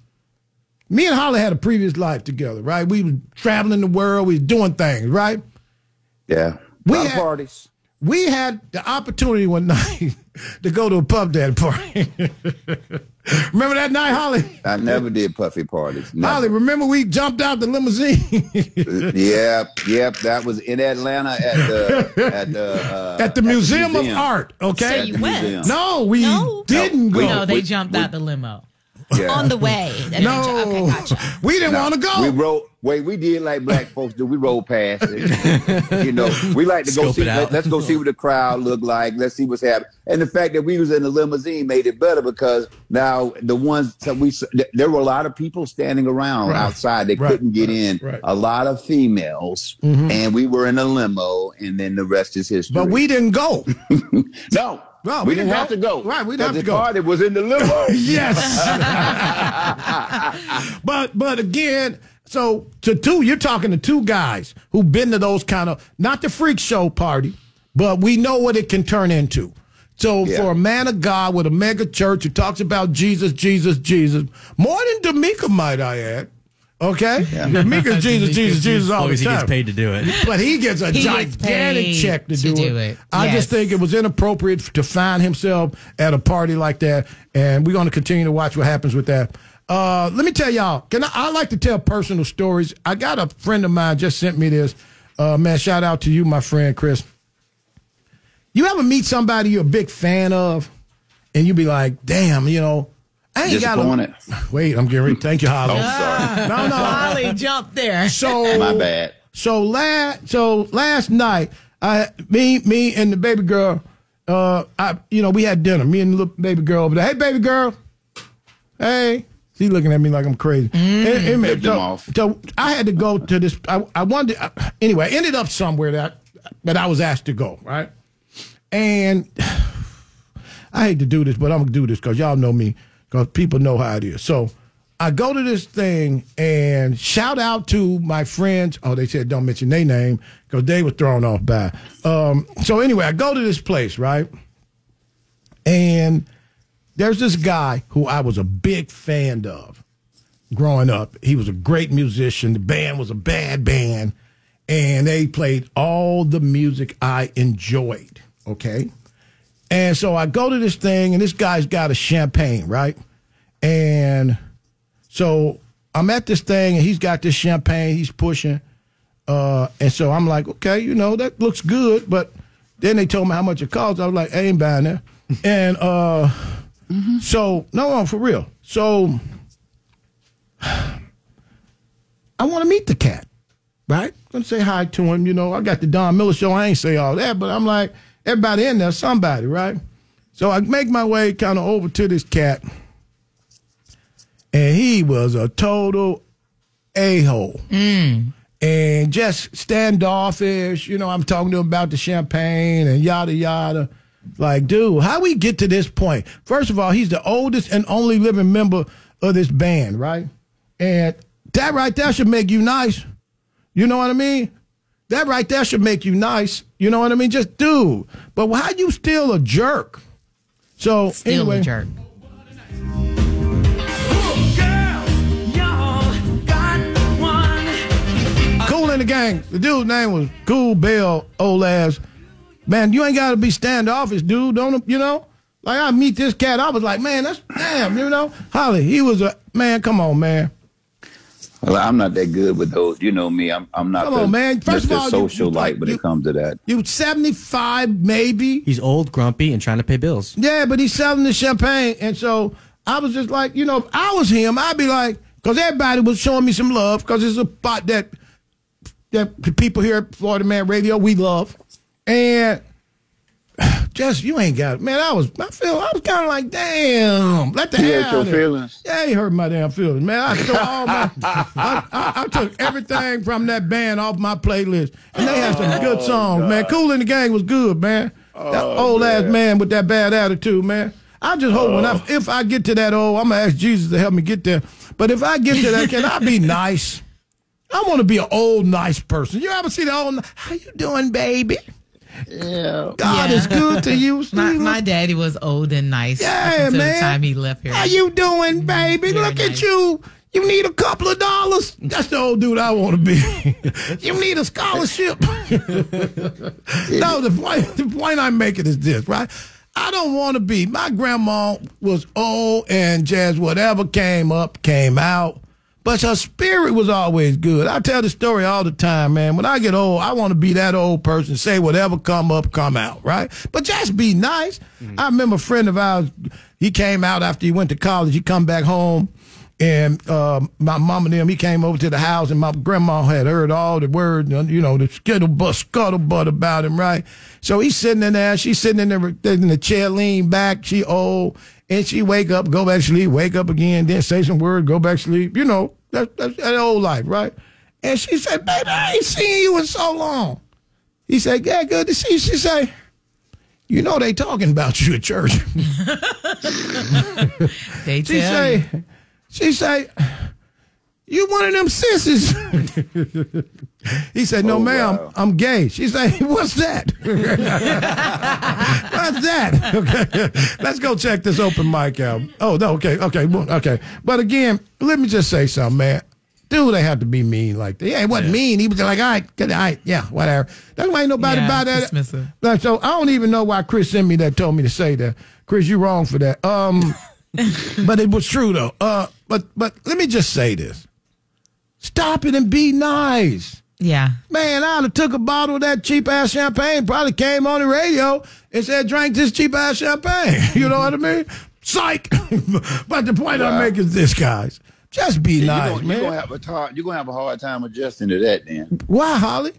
Me and Holly had a previous life together, right? We was traveling the world, we was doing things, right? Yeah. We A lot of had- parties. we had the opportunity one night to go to a Puff Daddy party. remember that night, Holly? I never did puffy parties. Never. Holly, remember we jumped out the limousine yep, yep. That was in Atlanta at the at the uh, at the Museum, of Art. Okay, At the museum. no, we didn't No, go. No, they we- jumped we- out the limo. Yeah. On the way. No, Okay, gotcha. we didn't No, want to go. We rode. Wait, we did like black folks do. We rolled past it. you know, we like to go Scope see. it. Let, us go see what the crowd looked like. Let's see what's happening. And the fact that we was in the limousine made it better because now the ones that we there were a lot of people standing around Right. outside. They Right. couldn't get in. Right. A lot of females, mm-hmm. and we were in a limo, and then the rest is history. but we didn't go. no. No, we, we didn't didn't have to go. Right, we didn't have to go. party was in the limo. yes. but but again, so to two, you're talking to two guys who've been to those kind of not the freak show party, but we know what it can turn into. So Yeah. for a man of God with a mega church who talks about Jesus, Jesus, Jesus, more than Demica, might I add. Okay, Demica's Jesus, Jesus, Jesus all the as he time. gets paid to do it. But he gets a He gigantic paid check to, to do, do it. it. I Yes. just think it was inappropriate to find himself at a party like that, and we're going to continue to watch what happens with that. Uh, let me tell y'all. Can I, I like to tell personal stories? I got a friend of mine just sent me this. Uh, man, shout out to you, my friend Chris. You ever meet somebody you're a big fan of, and you be like, "Damn, you know, I ain't got Disappointed. Wait, I'm getting ready. Thank you, Holly. Oh, sorry. No, no. Holly jumped there. So My bad. So last so last night, I me me and the baby girl, uh, I you know we had dinner. Me and the little baby girl over there. Hey, baby girl. Hey. She's looking at me like I'm crazy. And- and- Ripped him so, off. so I had to go to this. I, I wanted. I, anyway, I ended up somewhere that that I was asked to go. Right, and I hate to do this, but I'm gonna do this because y'all know me, because people know how it is. So I go to this thing and shout out to my friends. Oh, they said don't mention their name because they were thrown off by. Um, so anyway, I go to this place, right? And there's this guy who I was a big fan of growing up. He was a great musician. The band was a bad band, and they played all the music I enjoyed. Okay. And so I go to this thing, and this guy's got a champagne, right? And so I'm at this thing, and he's got this champagne he's pushing. Uh, and so I'm like, okay, you know, that looks good. But then they told me how much it costs. I was like, I ain't buying that. and uh, so, no, no, for real. So I want to meet the cat, right? I'm Gonna say hi to him. You know, I got the Don Miller show. I ain't say all that, but I'm like, everybody in there, somebody, right? So I make my way kind of over to this cat, and he was a total a hole. Mm. And just standoffish, you know. I'm talking to him about the champagne and yada yada. Like, dude, how we get to this point? First of all, he's the oldest and only living member of this band, right? And that right there should make you nice. You know what I mean? That right there should make you nice. You know what I mean? Just do. But how you still a jerk? So Still anyway, a jerk. Kool & the Gang. The dude's name was Kool Bell old ass. Man, you ain't gotta be standoffish, dude. Don't you know? Like I meet this cat, I was like, man, that's damn, you know. Holly, he was a man. Come on, man. Well, I'm not that good with those. You know me. I'm I'm not Come the, on, man. First of all, you- social you- light when you- it comes to that. You 75, maybe. He's old, grumpy, and trying to pay bills. Yeah, but he's selling the champagne. And so I was just like, you know, if I was him, I'd be like, because everybody was showing me some love, because it's a spot that that the people here at Florida Man Radio, we love. And just, you ain't got it. Man, I was, I feel, I was kind of like, damn, let the You hell hurt your out of it. feelings? Yeah, he hurt my damn feelings, man. I took all my, I, I, I took everything from that band off my playlist, and they had some good oh, songs, man. Kool & the Gang was good, man. that oh, old ass man with that bad attitude, man. I just hope when I, oh. if I get to that old, I'm gonna ask Jesus to help me get there. But if I get to that, can I be nice? I want to be an old nice person. You ever see the old? How you doing, baby? Yeah. God is good to you. My, my daddy was old and nice Yeah, up until man. the time he left here. How you doing, mm-hmm. baby? Very Look at you. You need a couple of dollars. That's the old dude I want to be. you need a scholarship. no, the point, the point I'm making is this, right? I don't want to be. My grandma was old and just whatever came up, came out. But her spirit was always good. I tell the story all the time, man. When I get old, I want to be that old person, say whatever come up, come out, right? But just be nice. I remember a friend of ours, he came out after he went to college. He come back home, and uh, my mom and them, he came over to the house, and my grandma had heard all the words, you know, the scuttlebutt, scuttlebutt about him, right? So he's sitting in there, she's sitting in there in the chair, lean back, she old, and she wake up, go back to sleep, wake up again, then say some words, go back to sleep, you know, that, that's that old life, right? And she said, baby, I ain't seen you in so long. He said, yeah, good to see you. She said, you know they talking about you at church. They she say, you. she say, You one of them sissies. he said, No, Oh, ma'am, wow. I'm gay. She said, What's that? What's that? Okay. Let's go check this open mic out. Oh, no, okay, okay, okay. But again, let me just say something, man. Dude, they have to be mean like that. Yeah, he wasn't mean. He was like, all right, good, all right, yeah, whatever. That's why ain't nobody Yeah, about that. dismissive. Like, So I don't even know why Chris sent me that, told me to say that. Chris, you wrong for that. Um, but it was true though. Uh, but but let me just say this: stop it and be nice. Yeah. Man, I'd have took a bottle of that cheap ass champagne, probably came on the radio and said, drink this cheap ass champagne. You know what I mean? Psych. but the point I'm Wow. making is this, guys. Just be Yeah, nice, you're gonna, man. You're gonna have a tar- you're gonna have a hard time adjusting to that then. Why, Holly?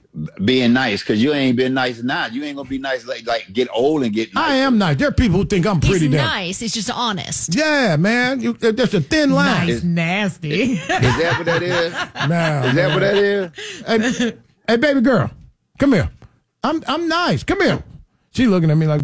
Being nice, because you ain't been nice now. You ain't gonna be nice like like get old and get nice. I am nice. There are people who think I'm He's pretty damn. nice. It's just honest. Yeah, man. You, there's a thin line. Nice, nasty. Is that what that is? Now, Is that what that is? Hey, hey, baby girl, come here. I'm I'm nice. Come here. She looking at me like.